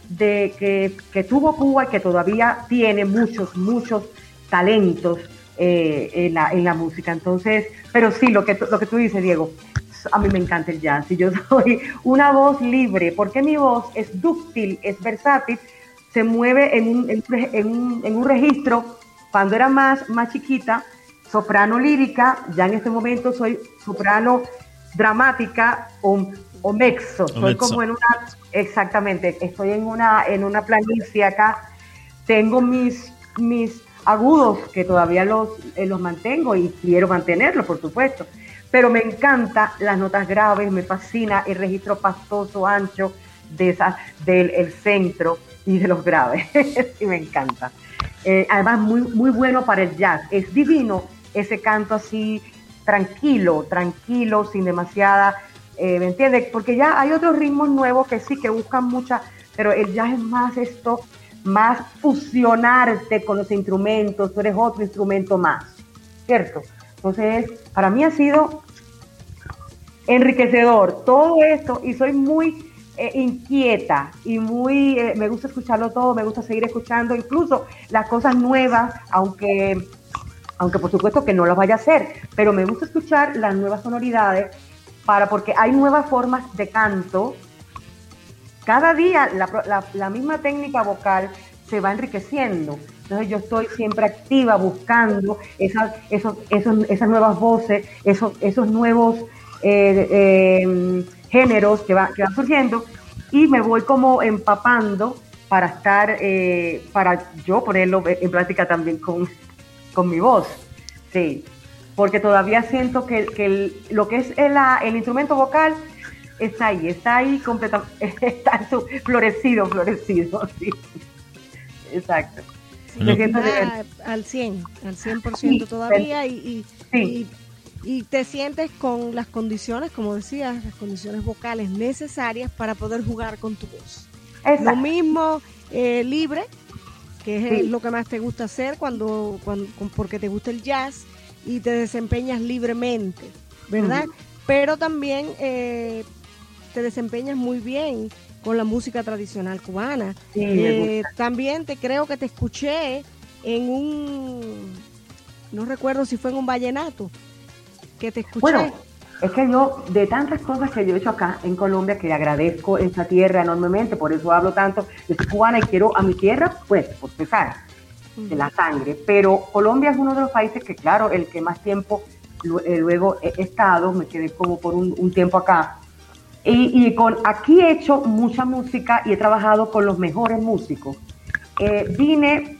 de que, que tuvo Cuba y que todavía tiene muchos, muchos talentos eh, en, la, en la música. Entonces, pero sí, lo que, lo que tú dices, Diego, a mí me encanta el jazz y yo *laughs* soy una voz libre, porque mi voz es dúctil, es versátil, se mueve en un, en en un- en un registro, cuando era más, más chiquita, soprano lírica, ya en este momento soy soprano dramática o, o mexo, soy como en una, exactamente, estoy en una, en una planicie acá, tengo mis, mis agudos que todavía los, eh, los mantengo y quiero mantenerlos, por supuesto. Pero me encanta las notas graves, me fascina el registro pastoso, ancho de esa, del el centro y de los graves. *laughs* sí, me encanta. Eh, además, muy, muy bueno para el jazz. Es divino ese canto así tranquilo, tranquilo, sin demasiada, eh, ¿me entiendes? Porque ya hay otros ritmos nuevos que sí, que buscan mucha, pero el jazz es más esto, más fusionarte con los instrumentos, tú eres otro instrumento más, ¿cierto? Entonces, para mí ha sido enriquecedor todo esto y soy muy eh, inquieta y muy, eh, me gusta escucharlo todo, me gusta seguir escuchando incluso las cosas nuevas, aunque, aunque por supuesto que no las vaya a hacer, pero me gusta escuchar las nuevas sonoridades para, porque hay nuevas formas de canto. Cada día la, la- la misma técnica vocal se va enriqueciendo. Entonces yo estoy siempre activa buscando esas, esos, esos- esas nuevas voces, esos, esos nuevos eh, géneros que, va- que van surgiendo y me voy como empapando para estar, eh, para yo ponerlo en práctica también con, con mi voz. Sí, porque todavía siento que, que el- lo que es el, ah, el instrumento vocal está ahí, está ahí completamente, *laughs* está florecido, florecido, *laughs* sí. Exacto. Me siento bien. Ah, al 100, al 100% Sí, todavía y, y, Sí. y- y te sientes con las condiciones, como decías, las condiciones vocales necesarias para poder jugar con tu voz. Lo Exacto. mismo eh, libre, que es eh, Sí. lo que más te gusta hacer cuando, cuando porque te gusta el jazz y te desempeñas libremente, ¿verdad? Pero también eh, te desempeñas muy bien con la música tradicional cubana. Sí, Eh, también te creo que te escuché en un, no recuerdo si fue en un vallenato, que te escuché. Bueno, es que yo, de tantas cosas que yo he hecho acá en Colombia, que agradezco esta tierra enormemente, por eso hablo tanto, yo soy cubana y quiero a mi tierra, pues, por pesar de la sangre, pero Colombia es uno de los países que, claro, el que más tiempo eh, luego he he estado, me quedé como por un, un tiempo acá, y, y con aquí he hecho mucha música y he trabajado con los mejores músicos. Eh, vine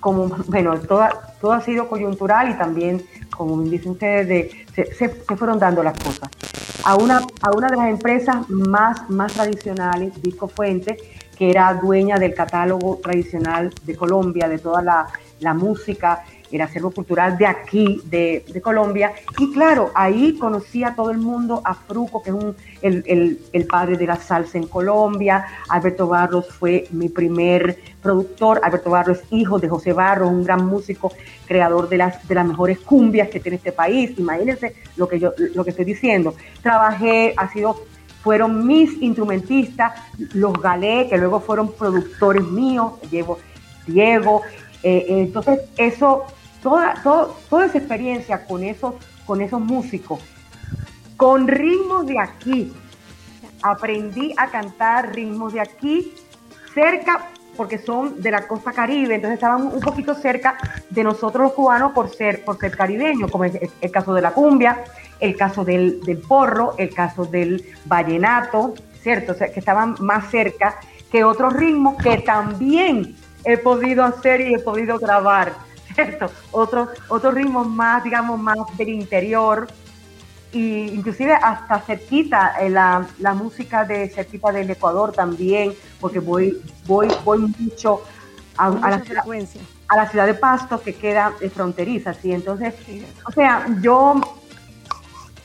como, *laughs* bueno, toda, todo ha sido coyuntural y también, como dicen ustedes, de, se, se- se fueron dando las cosas. A una, a una de las empresas más, más tradicionales, Disco Fuente, que era dueña del catálogo tradicional de Colombia, de toda la, la música, el acervo cultural de aquí, de, Colombia. Y claro, ahí conocí a todo el mundo, a Fruco, que es un, el, el- el padre de la salsa en Colombia. Alberto Barros fue mi primer productor. Alberto Barros hijo de José Barros, un gran músico, creador de las, de las mejores cumbias que tiene este país. Imagínense lo que yo lo que estoy diciendo. Trabajé, ha sido fueron mis instrumentistas, los galé, que luego fueron productores míos, llevo Diego. eh, entonces, eso, toda, todo- toda esa experiencia con esos, con esos músicos, con ritmos de aquí, aprendí a cantar ritmos de aquí, cerca, porque son de la costa caribe, entonces estaban un poquito cerca de nosotros los cubanos por ser, por ser caribeños, como es el, caso de la cumbia, el caso del, del porro, el caso del vallenato, ¿cierto? O sea, que estaban más cerca que otros ritmos que también he podido hacer y he podido grabar, ¿cierto? Otros, otros ritmos más, digamos, más del interior, y inclusive hasta cerquita eh, la, la música de cerquita del Ecuador también, porque voy, voy, voy mucho a, a la ciudad, a la ciudad de Pasto que queda fronteriza, ¿sí? Entonces, o sea, yo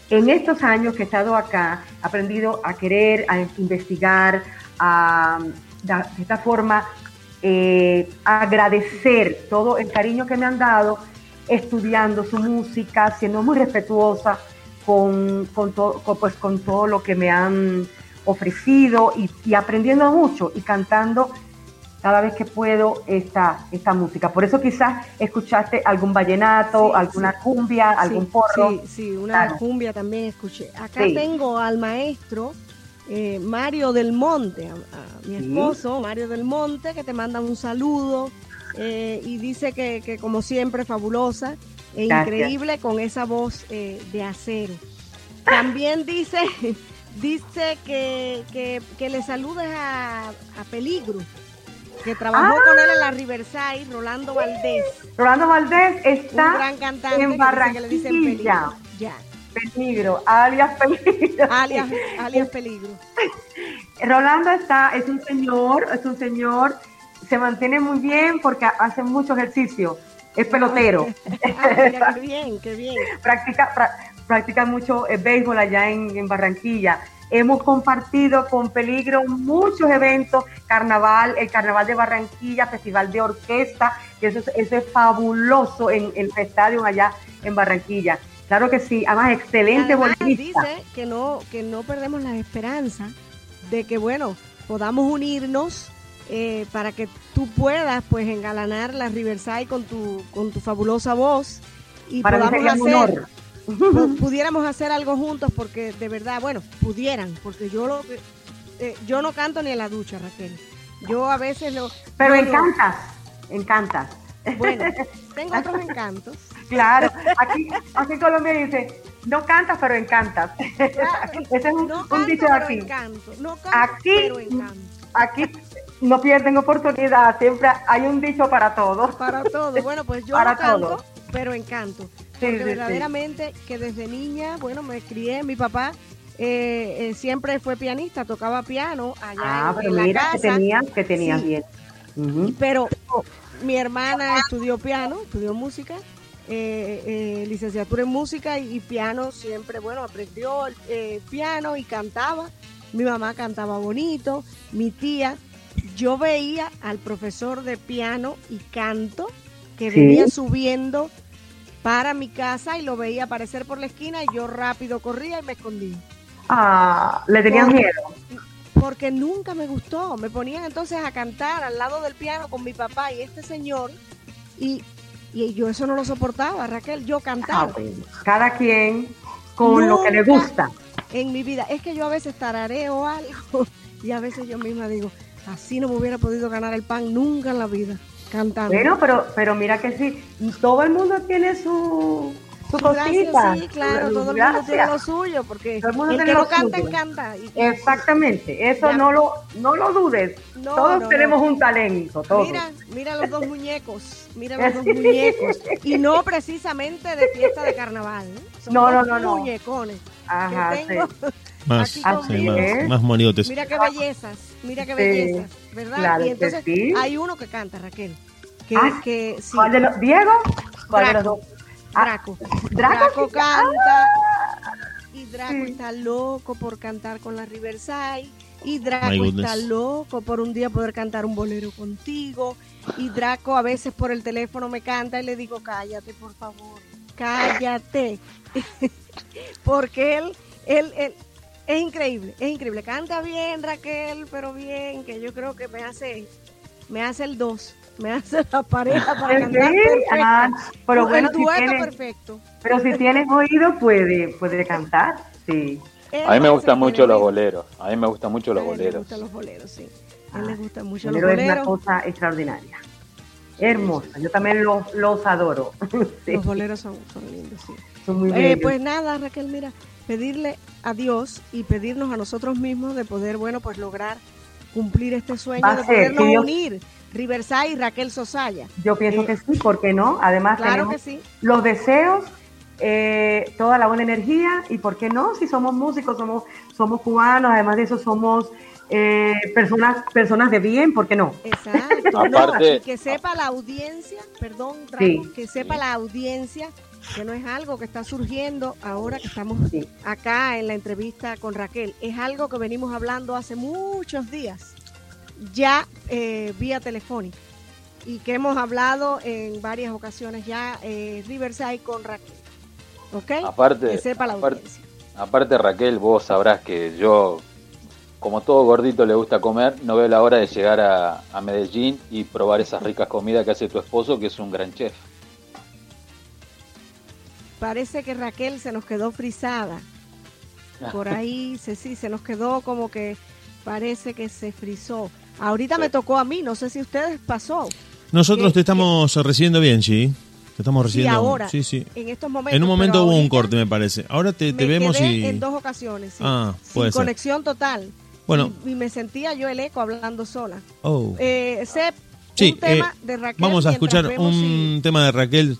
en estos años que he estado acá, he aprendido a querer, a investigar, a de esta forma eh, agradecer todo el cariño que me han dado, estudiando su música, siendo muy respetuosa con, con, to- con, pues, con todo lo que me han ofrecido y, y aprendiendo mucho y cantando cada vez que puedo esta, esta música. Por eso quizás escuchaste algún vallenato, Sí, alguna sí. cumbia, algún Sí, porro. Sí, sí, una Claro. cumbia también escuché. Acá tengo al maestro eh, Mario del Monte, a, a mi esposo Mario del Monte, que te manda un saludo eh, y dice que, que como siempre fabulosa e Gracias. increíble con esa voz eh, de acero. También dice, *laughs* dice que, que, que le saludes a, a Peligro. que trabajó Ah. con él en la Riverside, Rolando Valdés. Rolando Valdés Un está gran cantante en que dice que le dicen Barranquilla. Ya, Peligro, alias peligro. alias, *laughs* alias peligro. Rolando está, es un señor, es un señor, se mantiene muy bien porque hace mucho ejercicio, es pelotero, Ah, mira, qué bien, qué bien. *laughs* practica, pra- practica mucho eh, béisbol allá en, en Barranquilla. Hemos compartido con Peligro muchos eventos, carnaval, el carnaval de Barranquilla, festival de orquesta, que eso es, eso es fabuloso en, en el estadio allá en Barranquilla. Claro que sí, además excelente Además, bolerista. dice que no, que no perdemos la esperanza de que, bueno, podamos unirnos eh, para que tú puedas, pues, engalanar la Riverside con tu, con tu fabulosa voz y Para podamos hacer, honor. *laughs* pudiéramos hacer algo juntos porque de verdad, bueno, pudieran, porque yo lo, eh, yo no canto ni en la ducha, Raquel. Yo a veces lo, Pero encantas, encantas. Bueno, *laughs* tengo otros encantos. Claro, aquí, aquí en Colombia dice, no cantas, pero encantas. *laughs* Ese es un, No un canto, dicho de aquí. encanto. No canto, Aquí, pero encanto. aquí no pierden oportunidad, siempre hay un dicho para todos. Para todo. Bueno, pues yo Para no canto, pero encanto. Sí, Porque sí, sí. verdaderamente que desde niña, bueno, me crié, mi papá eh, eh, siempre fue pianista, tocaba piano allá Ah, en, pero en la mira casa. que tenías, que tenías Sí. bien. Pero mi hermana estudió piano, estudió música, eh, eh, licenciatura en música y, y piano siempre, bueno, aprendió eh, piano y cantaba. Mi mamá cantaba bonito, mi tía. Yo veía al profesor de piano y canto que Sí. venía subiendo para mi casa y lo veía aparecer por la esquina y yo rápido corría y me escondía Ah, le tenías Por- miedo. Porque nunca me gustó. Me ponían entonces a cantar al lado del piano con mi papá y este señor y, y yo eso no lo soportaba, Raquel, yo Ah, cantaba bueno. Cada quien con lo que le gusta. en mi vida. Es que yo a veces tarareo algo *laughs* y a veces yo misma digo, así no me hubiera podido ganar el pan nunca en la vida cantando. Bueno, pero, pero mira que sí, todo el mundo tiene su, su Gracias, cosita. sí, claro, Su- todo el mundo gracias. tiene lo suyo, porque Todo el mundo el tiene que lo no canta, suyo. encanta. Y- Exactamente, eso Ya. no lo, no lo dudes. No, todos no, tenemos no. un talento, todos. Mira, mira los dos muñecos, mira los dos *laughs* muñecos. Y no precisamente de fiesta de carnaval, ¿no? Son No, dos no, no, no. muñecones Ajá, que tengo *laughs* Más, aquí Así sí, más, más monigotes. Mira qué bellezas, mira qué Sí, bellezas, ¿verdad? claro y entonces sí. hay uno que canta, Raquel, que, Ah, que sí, ¿Cuál de los, Diego? ¿Cuál de los Draco. Ah, Draco. Draco, canta. Y Draco Sí. está loco por cantar con la Riverside. Y Draco está loco por un día poder cantar un bolero contigo. Y Draco a veces por el teléfono me canta y le digo cállate por favor, cállate *laughs* porque él, él, él es increíble, es increíble, canta bien Raquel, pero bien, que yo creo que me hace, me hace el dos, me hace la pareja para ¿Sí? cantar. Ah, pero bueno, el si tienes, perfecto. pero si tienes oído, puede, puede cantar. Sí. Él A mí me gustan mucho los boleros. A mí me gustan mucho los boleros. gustan los boleros, sí. A él le gustan mucho El los bolero es una cosa extraordinaria. Hermosa. Yo también los, los adoro. *laughs* Sí, Los boleros son, son lindos, sí. son muy Eh, pues nada, Raquel, mira, pedirle a Dios y pedirnos a nosotros mismos de poder, bueno, pues lograr cumplir este sueño de ser, podernos si Dios- unir. Riverside y Raquel Sosaya. Yo pienso eh, que sí, ¿por qué no? Además Claro tenemos que sí. los deseos, eh, toda la buena energía y ¿por qué no? Si somos músicos, somos, somos cubanos, además de eso somos eh, personas, personas de bien, ¿por qué no? Exacto. *laughs* no, Aparte- y que sepa la audiencia, perdón, Draco, Sí. que sepa la audiencia que no es algo que está surgiendo ahora que estamos acá en la entrevista con Raquel. Es algo que venimos hablando hace muchos días, ya eh, vía telefónica, y que hemos hablado en varias ocasiones ya eh, Riverside con Raquel. ¿Ok? Aparte- que sepa la aparte- audiencia. Aparte, Raquel, vos sabrás que yo, como todo gordito le gusta comer, no veo la hora de llegar a, a Medellín y probar esas ricas comidas que hace tu esposo, que es un gran chef. Parece que Raquel se nos quedó frisada. Por *laughs* ahí, se, sí, se nos quedó como que parece que se frizó. Ahorita me tocó a mí, no sé si a ustedes pasó. Nosotros que- te estamos recibiendo bien, sí. Te estamos Sí, recibiendo. ahora, Sí, sí. en estos momentos. En un momento hubo un corte, me parece. Ahora te, te me vemos quedé y. en dos ocasiones, sí. Ah, Sin puede ser. conexión total. Bueno. y, y me sentía yo el eco hablando sola. Oh. Eh, Sep, Sí, un tema eh, de Raquel. vamos a escuchar vemos un tema de Raquel.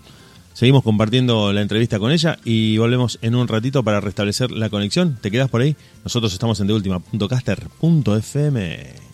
Seguimos compartiendo la entrevista con ella y volvemos en un ratito para restablecer la conexión. ¿Te quedas por ahí? Nosotros estamos en deultima.caster.fm.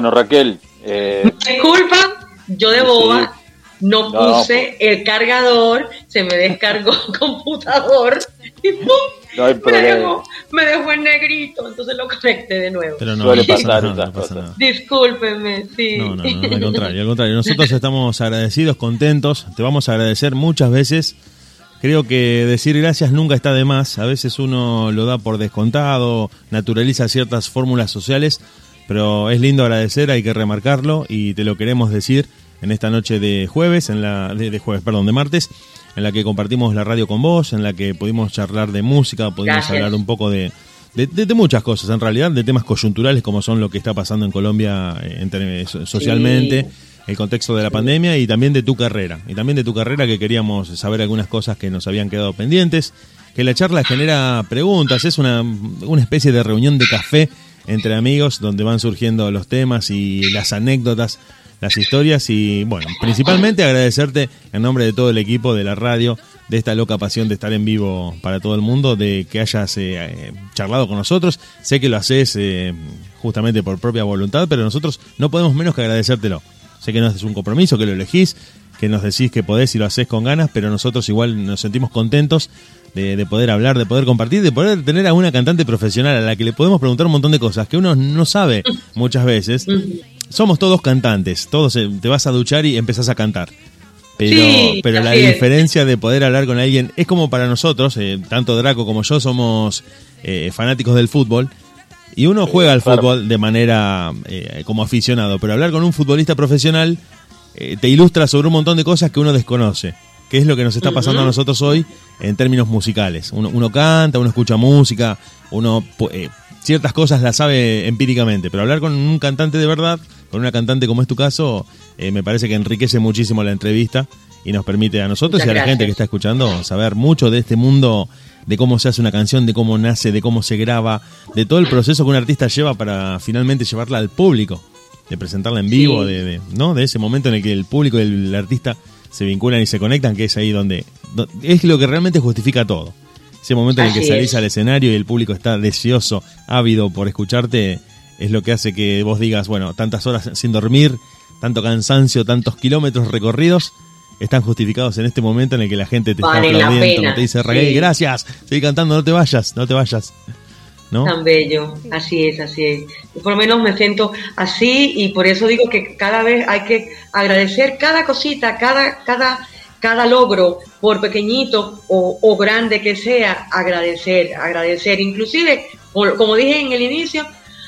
Bueno, Raquel, eh, Disculpa, yo de boba no No, puse el cargador, se me descargó el *laughs* computador y ¡pum! no hay Me problema. dejó, me dejó en negrito, entonces lo conecté de nuevo. Pero no, Suele no pasa pasar nada, no pasa nada. Discúlpenme, sí. No, no, no, al *laughs* contrario, al contrario. Nosotros estamos agradecidos, contentos. Te vamos a agradecer muchas veces. Creo que decir gracias nunca está de más. A veces uno lo da por descontado, naturaliza ciertas fórmulas sociales, pero es lindo agradecer, hay que remarcarlo y te lo queremos decir en esta noche de jueves, en la de, de jueves, perdón, de martes, en la que compartimos la radio con vos, en la que pudimos charlar de música, pudimos Gracias. hablar un poco de, de, de- de muchas cosas, en realidad, de temas coyunturales como son lo que está pasando en Colombia eh, so- socialmente, el contexto de la pandemia y también de tu carrera. Y también de tu carrera que queríamos saber algunas cosas que nos habían quedado pendientes. Que la charla genera preguntas, es una, una especie de reunión de café entre amigos donde van surgiendo los temas y las anécdotas, las historias y bueno, principalmente agradecerte en nombre de todo el equipo de la radio, de esta loca pasión de estar en vivo para todo el mundo, de que hayas eh, charlado con nosotros. Sé que lo haces eh, justamente por propia voluntad, pero nosotros no podemos menos que agradecértelo. Sé que no es un compromiso, que lo elegís, que nos decís que podés y lo haces con ganas, pero nosotros igual nos sentimos contentos de, de poder hablar, de poder compartir, de poder tener a una cantante profesional a la que le podemos preguntar un montón de cosas que uno no sabe muchas veces. Somos todos cantantes, todos eh, te vas a duchar y empezás a cantar. Pero, Sí, pero la es. diferencia de poder hablar con alguien es como para nosotros, eh, tanto Draco como yo somos eh, fanáticos del fútbol. Y uno juega al fútbol de manera eh, como aficionado, pero hablar con un futbolista profesional eh, te ilustra sobre un montón de cosas que uno desconoce, que es lo que nos está pasando a nosotros hoy en términos musicales. Uno, uno canta, uno escucha música, uno eh, ciertas cosas las sabe empíricamente, pero hablar con un cantante de verdad, con una cantante como es tu caso, eh, me parece que enriquece muchísimo la entrevista y nos permite a nosotros Muchas y a la gente que está escuchando saber mucho de este mundo, de cómo se hace una canción, de cómo nace, de cómo se graba, de todo el proceso que un artista lleva para finalmente llevarla al público, de presentarla en vivo, Sí. de, de- ¿no? de ese momento en el que el público y el artista se vinculan y se conectan, que es ahí donde, do- es lo que realmente justifica todo. Ese momento en el que salís es. al escenario y el público está deseoso, ávido por escucharte, es lo que hace que vos digas, bueno, tantas horas sin dormir, tanto cansancio, tantos kilómetros recorridos, están justificados en este momento en el que la gente te está Vale aplaudiendo, te dice, Raquel, sí. gracias, seguí cantando, no te vayas, no te vayas. ¿No? Tan bello, así es, así es. Por lo menos me siento así y por eso digo que cada vez hay que agradecer cada cosita, cada, cada, cada logro, por pequeñito o, grande que sea, agradecer, agradecer. Inclusive, como, como dije en el inicio,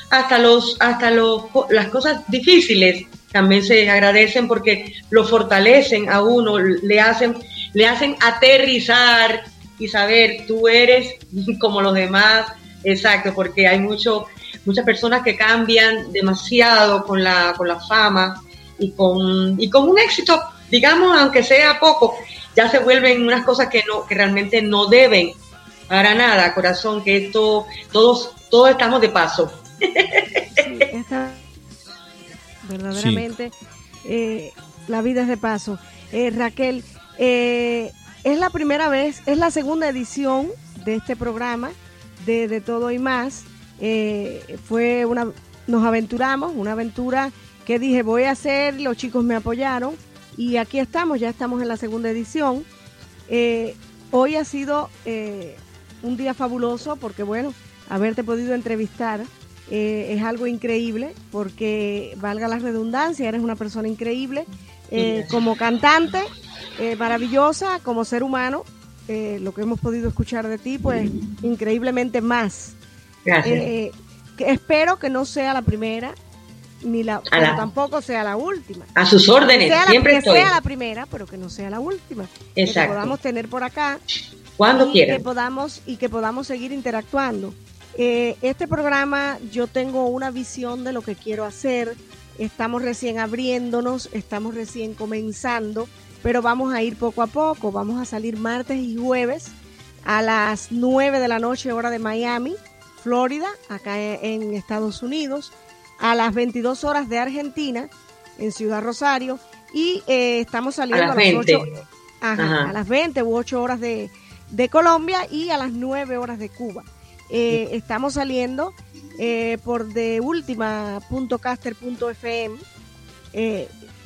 hasta los, hasta los, las cosas difíciles también se agradecen porque lo fortalecen a uno, le hacen, le hacen aterrizar y saber tú eres *laughs* como los demás, exacto, porque hay mucho, muchas personas que cambian demasiado con la, con la fama y con, y con un éxito, digamos, aunque sea poco, ya se vuelven unas cosas que no, que realmente no deben para nada, corazón, que esto, todos, todos estamos de paso. Sí, esta- verdaderamente eh, la vida es de paso. Eh, Raquel, eh, es la primera vez, es la segunda edición de este programa de, de todo y más. Eh, fue una, nos aventuramos, una aventura que dije voy a hacer, los chicos me apoyaron y aquí estamos, ya estamos en la segunda edición. Eh, hoy ha sido eh, un día fabuloso porque bueno, haberte podido entrevistar es algo increíble porque valga la redundancia, eres una persona increíble como cantante, maravillosa, como ser humano, lo que hemos podido escuchar de ti, pues increíblemente más. Gracias. Eh, que espero que no sea la primera, ni la, pero la- tampoco sea la última. a sus órdenes, Sea la- siempre que estoy. sea la primera, pero que no sea la última. Que Exacto. podamos tener por acá Cuando quieran. que podamos y que podamos seguir interactuando. Eh, este programa yo tengo una visión de lo que quiero hacer. Estamos recién abriéndonos, estamos recién comenzando, pero vamos a ir poco a poco. Vamos a salir martes y jueves a las 9 de la noche hora de Miami, Florida, acá en Estados Unidos, a las 22 horas de Argentina, en Ciudad Rosario, y eh, estamos saliendo A a las las, 20. 8, Ajá, Ajá. a las 20 u 8 horas de, de Colombia y a las 9 horas de Cuba. Eh, estamos saliendo eh, por de última.caster.fm.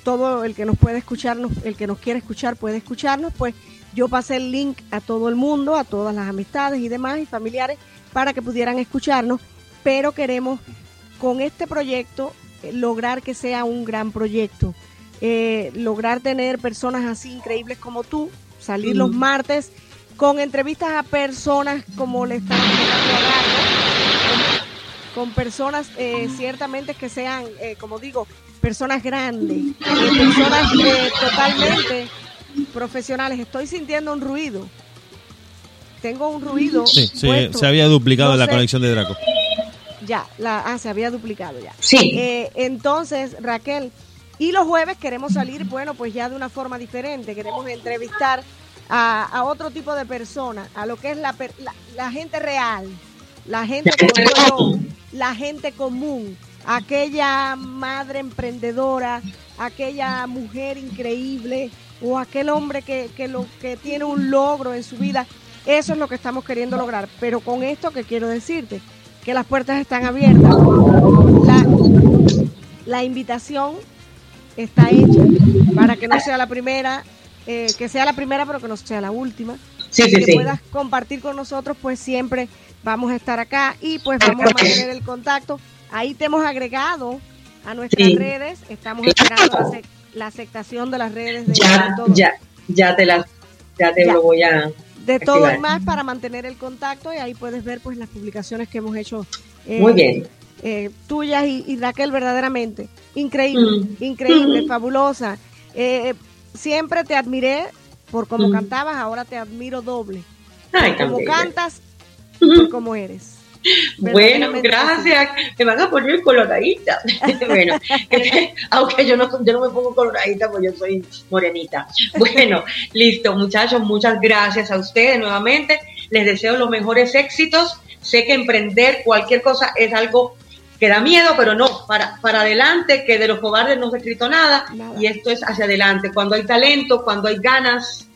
Todo el que nos puede escucharnos, el que nos quiere escuchar puede escucharnos, pues yo pasé el link a todo el mundo, a todas las amistades y demás y familiares para que pudieran escucharnos, pero queremos con este proyecto eh, lograr que sea un gran proyecto, eh, lograr tener personas así increíbles como tú, salir los martes con entrevistas a personas como le Gato, con, personas eh, ciertamente que sean, eh, como digo, personas grandes, personas eh, totalmente profesionales. Estoy sintiendo un ruido. Tengo un ruido. Sí, se, había duplicado No la sé. conexión de Draco. Ya, la, ah, se había duplicado ya. Sí. Eh, entonces, Raquel, y los jueves queremos salir, bueno, pues ya de una forma diferente. Queremos entrevistar a, a otro tipo de personas, a lo que es la, per- la, la gente real, la gente yo, común. la gente común, aquella madre emprendedora, aquella mujer increíble o aquel hombre que, que, lo, que tiene un logro en su vida. Eso es lo que estamos queriendo lograr. Pero con esto que quiero decirte, que las puertas están abiertas. La, la invitación está hecha para que no sea la primera, eh, que sea la primera, pero que no sea la última. Sí, sí, que sí. puedas compartir con nosotros, pues siempre vamos a estar acá y pues vamos a mantener el contacto. Ahí te hemos agregado a nuestras redes, estamos esperando la, ace- la aceptación de las redes de, Ya, todo, ya, ya te las, ya te Ya. lo voy a. de todo activar. y más para mantener el contacto y ahí puedes ver pues las publicaciones que hemos hecho. eh, Muy bien. eh, tuyas y, y Raquel verdaderamente increíble, Mm. increíble, Mm. fabulosa. Eh, siempre te admiré por cómo Mm. cantabas, ahora te admiro doble. Ay, Por bella. cantas, por cómo eres. *laughs* Bueno, gracias. Me van a poner coloradita. *laughs* bueno, *laughs* que- aunque yo no, yo no me pongo coloradita porque yo soy morenita. Bueno, listo, muchachos, muchas gracias a ustedes nuevamente. Les deseo los mejores éxitos. Sé que emprender cualquier cosa es algo que da miedo, pero no, para, para adelante, que de los cobardes no se ha escrito nada, Nada. y esto es hacia adelante. Cuando hay talento, cuando hay ganas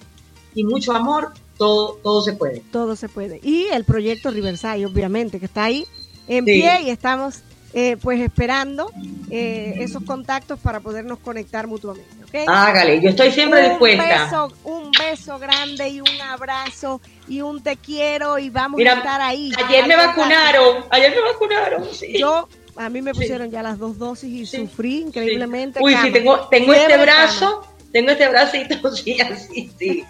y mucho amor, todo, todo se puede. Todo se puede. Y el proyecto Riverside, obviamente, que está ahí en Sí. pie y estamos eh, pues esperando eh, esos contactos para podernos conectar mutuamente. ¿ok? Hágale, yo estoy siempre un dispuesta. Beso, un beso grande y un abrazo y un te quiero y vamos Mira, a estar ahí. Ayer me vacunaron, ayer me vacunaron. sí. Yo, a mí me Sí. pusieron ya las dos dosis y Sí. sufrí increíblemente. Uy, cama. sí, tengo, tengo Fiebre este cama. Tengo este bracito, *laughs* sí, así, sí.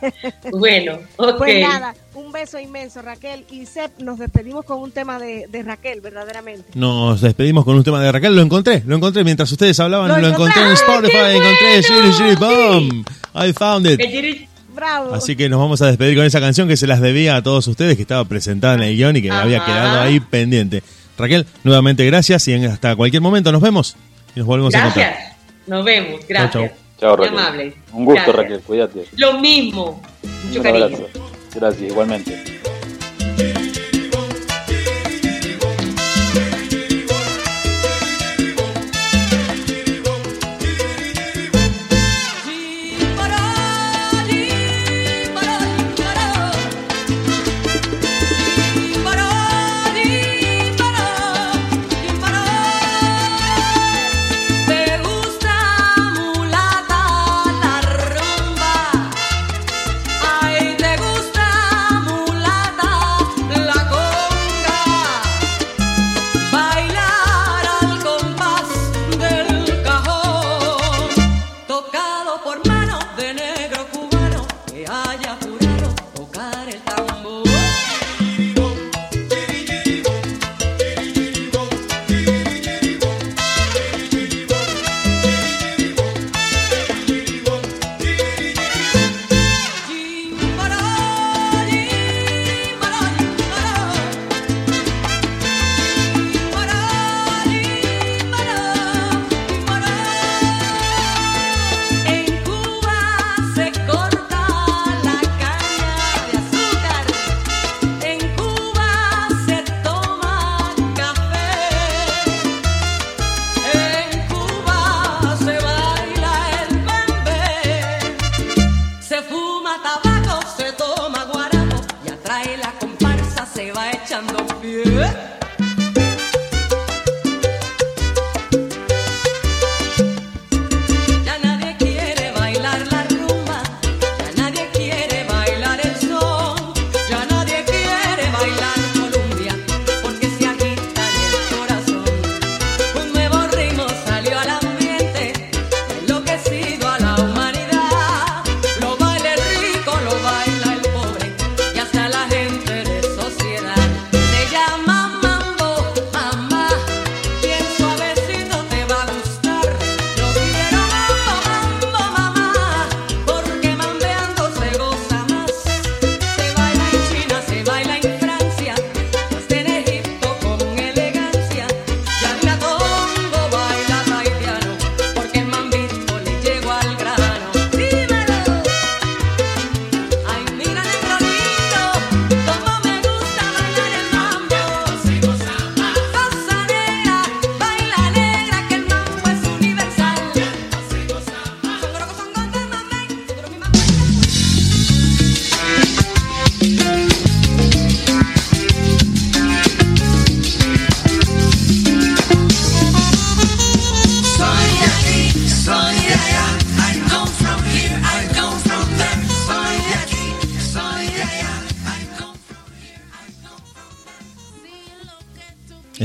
Bueno, ok. Pues nada, un beso inmenso, Raquel. Y Sep, nos despedimos con un tema de, de Raquel, verdaderamente. Nos despedimos con un tema de Raquel. Lo encontré, lo encontré. Mientras ustedes hablaban, Lo lo, encontré en. Spotify. ¡Ay, qué encontré! Shiri Shiri Bom. I found it. Bravo. Así que nos vamos a despedir con esa canción que se las debía a todos ustedes, que estaba presentada en el guion y que me había quedado ahí pendiente. Raquel, nuevamente gracias y en- hasta cualquier momento nos vemos y nos volvemos a encontrar. Gracias. Nos vemos, gracias. Chau, Chao, Raquel. amable. Un gusto, Gracias. Raquel. Cuídate. Lo mismo. Mucho Un cariño. abrazo. Gracias, igualmente.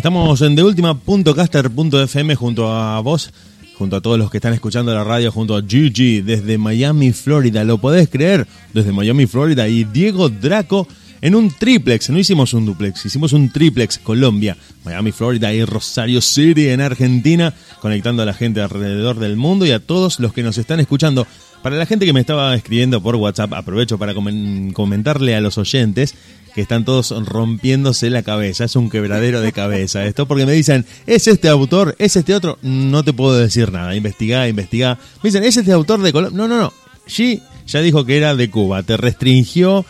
Estamos en deultima.caster.fm junto a vos, junto a todos los que están escuchando la radio, junto a Gigi desde Miami, Florida. ¿Lo podés creer? Desde Miami, Florida. Y Diego Draco en un triplex. No hicimos un duplex, hicimos un triplex. Colombia, Miami, Florida y Rosario City en Argentina, conectando a la gente alrededor del mundo y a todos los que nos están escuchando. Para la gente que me estaba escribiendo por WhatsApp, aprovecho para comen- comentarle a los oyentes que están todos rompiéndose la cabeza. Es un quebradero de cabeza esto, porque me dicen, ¿es este autor? ¿Es este otro? No te puedo decir nada. Investigá, investigá. Me dicen, ¿es este autor de Colombia? No, no, no. G ya dijo que era de Cuba. Te restringió,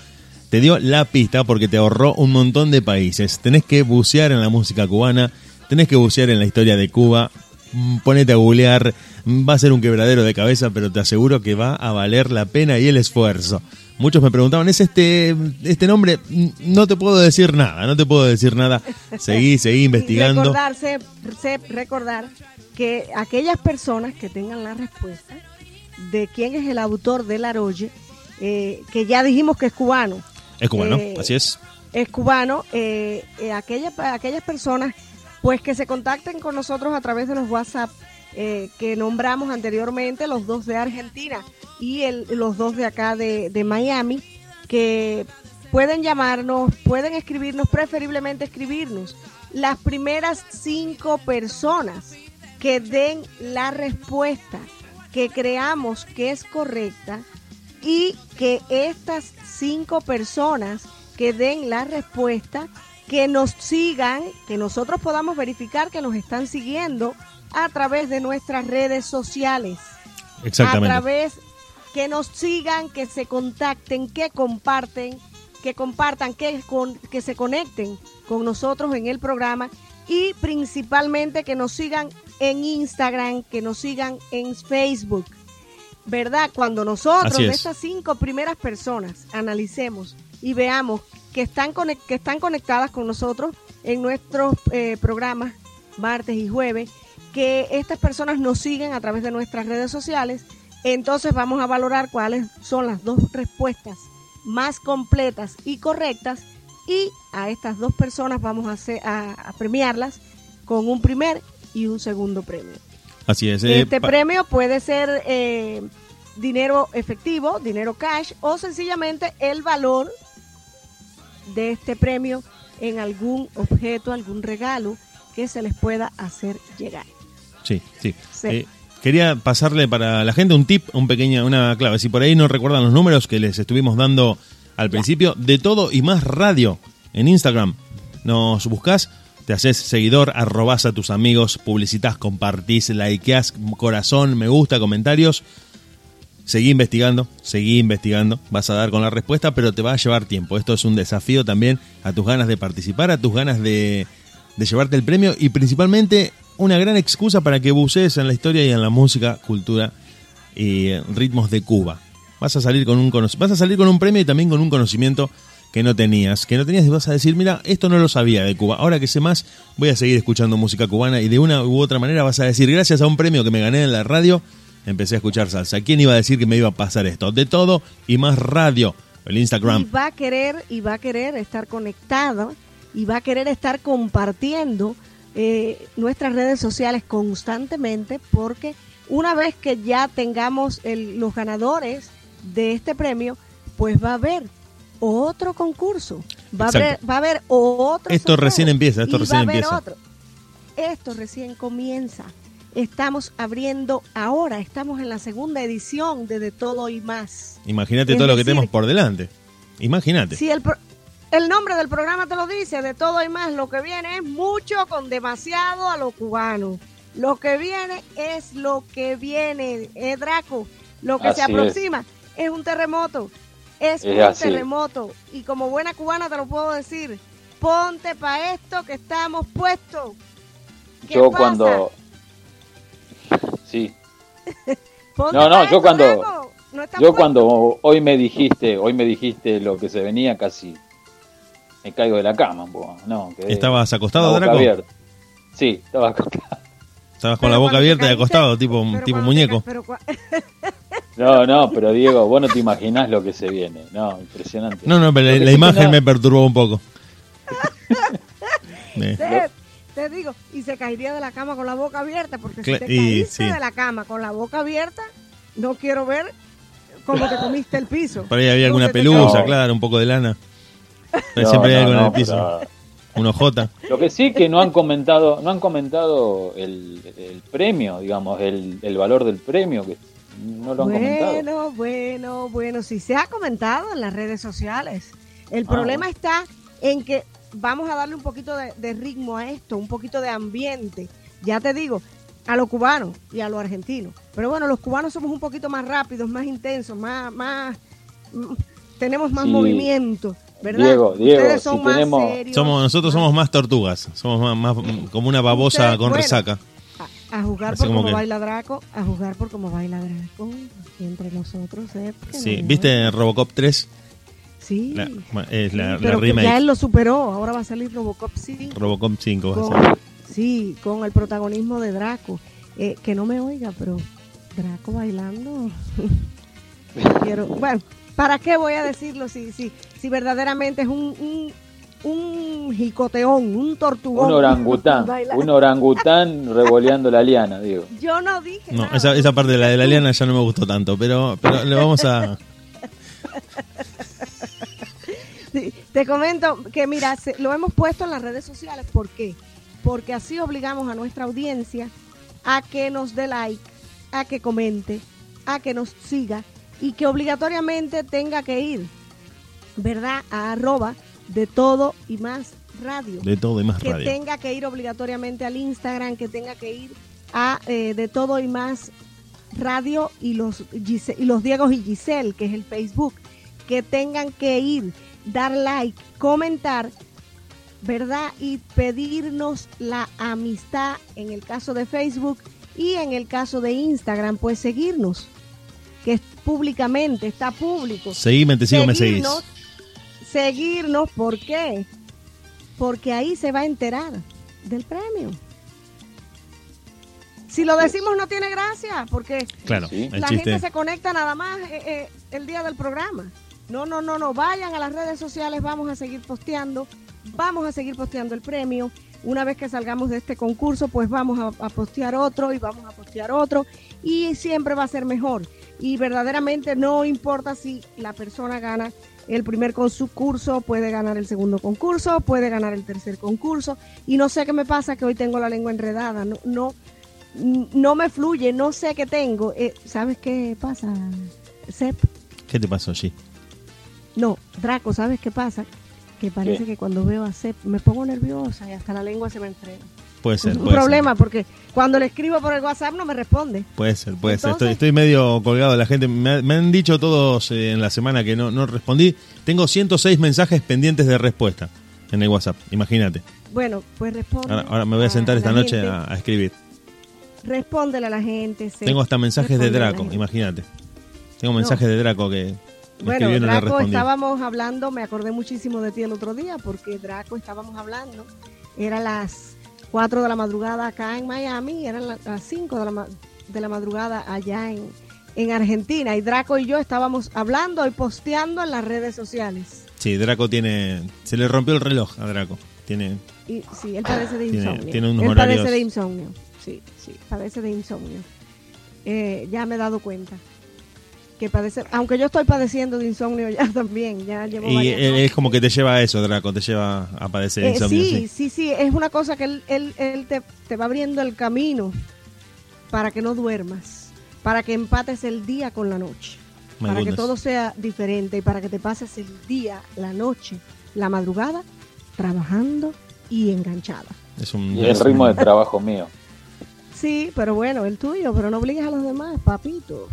te dio la pista porque te ahorró un montón de países. Tenés que bucear en la música cubana, tenés que bucear en la historia de Cuba. Mm, Ponete a googlear, va a ser un quebradero de cabeza, pero te aseguro que va a valer la pena y el esfuerzo. Muchos me preguntaban, ¿es este, este nombre? No te puedo decir nada, no te puedo decir nada. Seguí, seguí *laughs* Y investigando. recordarse, se- recordar que aquellas personas que tengan la respuesta de quién es el autor del Aroye, eh, que ya dijimos que es cubano, Es cubano, eh, así es. es cubano, eh, eh, aquellas personas pues que se contacten con nosotros a través de los WhatsApp eh, que nombramos anteriormente, los dos de Argentina y los dos de acá de, de Miami, que pueden llamarnos, pueden escribirnos, preferiblemente escribirnos. Las primeras cinco personas que den la respuesta que creamos que es correcta y que estas cinco personas que den la respuesta, que nos sigan, que nosotros podamos verificar que nos están siguiendo a través de nuestras redes sociales. A Exactamente. través que nos sigan, que se contacten, que comparten, que compartan, que, con, que se conecten con nosotros en el programa y principalmente que nos sigan en Instagram, que nos sigan en Facebook. ¿Verdad? Cuando nosotros, de es. estas cinco primeras personas, analicemos y veamos que están, que están conectadas con nosotros en nuestros eh, programas martes y jueves, que estas personas nos siguen a través de nuestras redes sociales, entonces vamos a valorar cuáles son las dos respuestas más completas y correctas y a estas dos personas vamos a, hacer- a- a premiarlas con un primer y un segundo premio. Así es. eh, Este premio puede ser eh, dinero efectivo, dinero cash o sencillamente el valor de este premio en algún objeto, algún regalo que se les pueda hacer llegar. Sí, sí. Sí. Eh, quería pasarle para la gente un tip, un pequeña, una clave. Si por ahí no recuerdan los números que les estuvimos dando al principio, de todo y más radio en Instagram. Nos buscas, te haces seguidor, arrobas a tus amigos, publicitas, compartís, likeás, corazón, me gusta, comentarios. Seguí investigando, seguí investigando, vas a dar con la respuesta, pero te va a llevar tiempo. Esto es un desafío también a tus ganas de participar, a tus ganas de, de llevarte el premio y principalmente una gran excusa para que bucees en la historia y en la música, cultura y ritmos de Cuba. Vas a salir con un vas a salir con un premio y también con un conocimiento que no tenías, que no tenías y vas a decir, mira, esto no lo sabía de Cuba. Ahora que sé más, voy a seguir escuchando música cubana y de una u otra manera vas a decir, gracias a un premio que me gané en la radio, empecé a escuchar salsa. ¿Quién iba a decir que me iba a pasar esto? De todo y más radio. El Y Instagram. va a querer y va a querer estar conectado y va a querer estar compartiendo eh, nuestras redes sociales constantemente porque una vez que ya tengamos el- los ganadores de este premio, pues va a haber otro concurso, va a haber, va a haber otro. Esto sorteo, recién empieza, esto recién va a haber empieza. otro. Esto recién comienza. Estamos abriendo ahora, estamos en la segunda edición de De Todo y Más. Imagínate Es todo lo que tenemos por delante. Imagínate. Si el, pro- el nombre del programa te lo dice, de todo y más, lo que viene es mucho con demasiado a lo cubano. Lo que viene es lo que viene, eh, Draco. Lo que se Así aproxima es. un terremoto. Es, Es un así. terremoto. Y como buena cubana te lo puedo decir. Ponte para esto que estamos puestos. ¿Qué Yo pasa? cuando... Sí, *laughs* Ponte No, no, yo esto, cuando- Draco. No yo cuando hoy me dijiste, hoy me dijiste lo que se venía casi me caigo de la cama, un poco, no, quedé ¿Estabas acostado, Draco? abierta. Sí, estaba acostado. Estabas con Pero la boca abierta y caíste- acostado, tipo, tipo muñeco. pero No, no, *laughs* pero Diego, vos no te imaginás lo que se viene. No, impresionante. No, no, pero Lo la, imagen no- me perturbó un poco. *laughs* Te digo, y se caería de la cama con la boca abierta, porque si Cla- te y caíste sí. de la cama con la boca abierta, no quiero ver cómo te comiste el piso. Por ahí había alguna pelusa, claro, un poco de lana. *laughs* No, siempre hay no, algo en no, el piso. pero- Un ojota. Lo que sí que no han comentado, no han comentado el, el premio, digamos, el, el valor del premio, que no lo han comentado. Bueno, bueno, bueno, sí se ha comentado en las redes sociales. El Ah, problema bueno. está en que vamos a darle un poquito de, de ritmo a esto, un poquito de ambiente. Ya te digo, a los cubanos y a los argentinos. Pero bueno, los cubanos somos un poquito más rápidos, más intensos, más, más, mm, tenemos más Sí. movimiento, ¿verdad? Diego, Diego, Ustedes son si más tenemos- serios, Somos, nosotros somos más tortugas. Somos más, más, como una babosa Ustedes, con bueno, resaca. A, Así por como cómo que- baila Draco, a juzgar por cómo baila Draco, entre nosotros. ¿eh? Sí, no- ¿viste Robocop 3? Sí. La, es la, Sí, la pero que ya él lo superó, ahora va a salir Robocop 5. Robocop 5 va a con, ser. sí, con el protagonismo de Draco. Eh, que no me oiga, pero Draco bailando. *laughs* Quiero, bueno, ¿para qué voy a decirlo si, si, si verdaderamente es un, un, un jicoteón, un tortugón? Un orangután, *laughs* un orangután revoleando la liana, digo. Yo no dije No, nada. esa, esa parte de la de la liana ya no me gustó tanto, pero, pero le vamos a... Sí, te comento que mira, se- lo hemos puesto en las redes sociales, ¿por qué? Porque así obligamos a nuestra audiencia a que nos dé like, a que comente, a que nos siga y que obligatoriamente tenga que ir, ¿verdad? A arroba de todo y más radio. De todo y más que radio. tenga que ir obligatoriamente al Instagram, que tenga que ir a eh, de todo y más radio y los Gise- y los Diegos y Giselle, que es el Facebook, que tengan que ir, dar like, comentar, ¿verdad? Y pedirnos la amistad en el caso de Facebook y en el caso de Instagram, pues seguirnos, que públicamente, está público. Seguime, te sigo, me seguís. Seguirnos, ¿por qué? Porque ahí se va a enterar del premio. Si lo decimos no tiene gracia, porque Claro, Sí. la chiste. gente se conecta nada más eh, eh, el día del programa. No, no, no, no, vayan a las redes sociales, vamos a seguir posteando, vamos a seguir posteando el premio. Una vez que salgamos de este concurso, pues vamos a, a postear otro y vamos a postear otro y siempre va a ser mejor. Y verdaderamente no importa si la persona gana el primer concurso, puede ganar el segundo concurso, puede ganar el tercer concurso. Y no sé qué me pasa, que hoy tengo la lengua enredada, no, no, no me fluye, no sé qué tengo. Eh, ¿Sabes qué pasa, Sep? ¿Qué te pasó, G? No, Draco, ¿sabes qué pasa? Que parece ¿Qué? que cuando veo a Sep me pongo nerviosa y hasta la lengua se me enreda. Puede ser, un problema ser. porque cuando le escribo por el WhatsApp no me responde. Puede ser, puede ser. Estoy, estoy medio colgado de la gente. Me, ha- me han dicho todos eh, en la semana que no, no respondí. Tengo 106 mensajes pendientes de respuesta en el WhatsApp. Imagínate. Bueno, pues responde. Ahora, ahora me voy a sentar esta noche a, a escribir. Respóndele a la gente. Tengo hasta mensajes de Draco, imagínate. Tengo mensajes de Draco que Bueno, Draco, estábamos hablando, me acordé muchísimo de ti el otro día porque Draco estábamos hablando, eran las 4 de la madrugada acá en Miami, y eran la- las 5 de la, ma- de la madrugada allá en, en Argentina y Draco y yo estábamos hablando y posteando en las redes sociales. Sí, Draco tiene. Se le rompió el reloj a Draco. Tiene. Y sí, él padece de Tiene- insomnio. tiene unos él horarios- padece de insomnio. Sí, sí, padece de insomnio. Eh, ya me he dado cuenta que padece, aunque yo estoy padeciendo de insomnio ya *laughs* también, ya llevo Y varias es como que te lleva a eso, Draco. Te lleva a padecer Eh, insomnio. sí, sí. sí, sí, es una cosa que él, él, él te, te va abriendo el camino para que no duermas, para que empates el día con la noche, My para que todo sea diferente y para que te pases el día, la noche, la madrugada, trabajando y enganchada. Es un, Y el es un- ritmo de trabajo mío. Sí, pero bueno, el tuyo, pero no obligues a los demás, papito.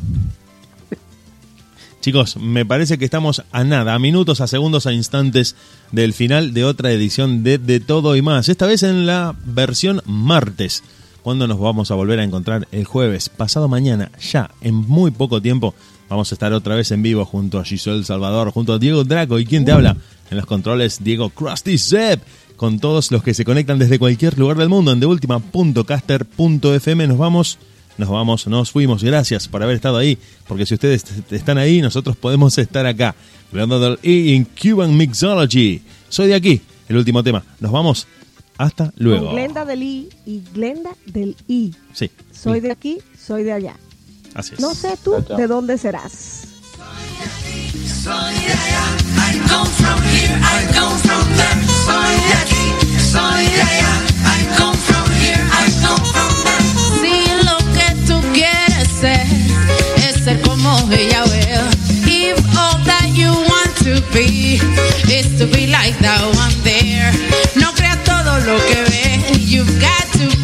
Chicos, me parece que estamos a nada, a minutos, a segundos, a instantes del final de otra edición de De Todo y Más. Esta vez en la versión martes, cuando nos vamos a volver a encontrar el jueves, pasado mañana, ya en muy poco tiempo, vamos a estar otra vez en vivo junto a Giselle Salvador, junto a Diego Draco y quien te habla en los controles, Diego Krusty Zepp, con todos los que se conectan desde cualquier lugar del mundo en deultima.caster.fm. Nos vamos nos vamos, nos fuimos. Gracias por haber estado ahí, porque si ustedes están ahí, nosotros podemos estar acá. Hablando del E in Cuban Mixology. Soy de aquí, el último tema. Nos vamos Hasta luego. Con Glenda del I y Glenda del I. Sí, Soy de aquí, soy de allá. así es. No sé tú Chao, chao. de dónde serás. Soy de allá, I come from here, I come from there. Soy de aquí, soy de allá, I come from here, I come from quieres ser es ser como ella will. If all that you want to be is to be like that one there. No creas todo lo que ves. You've got to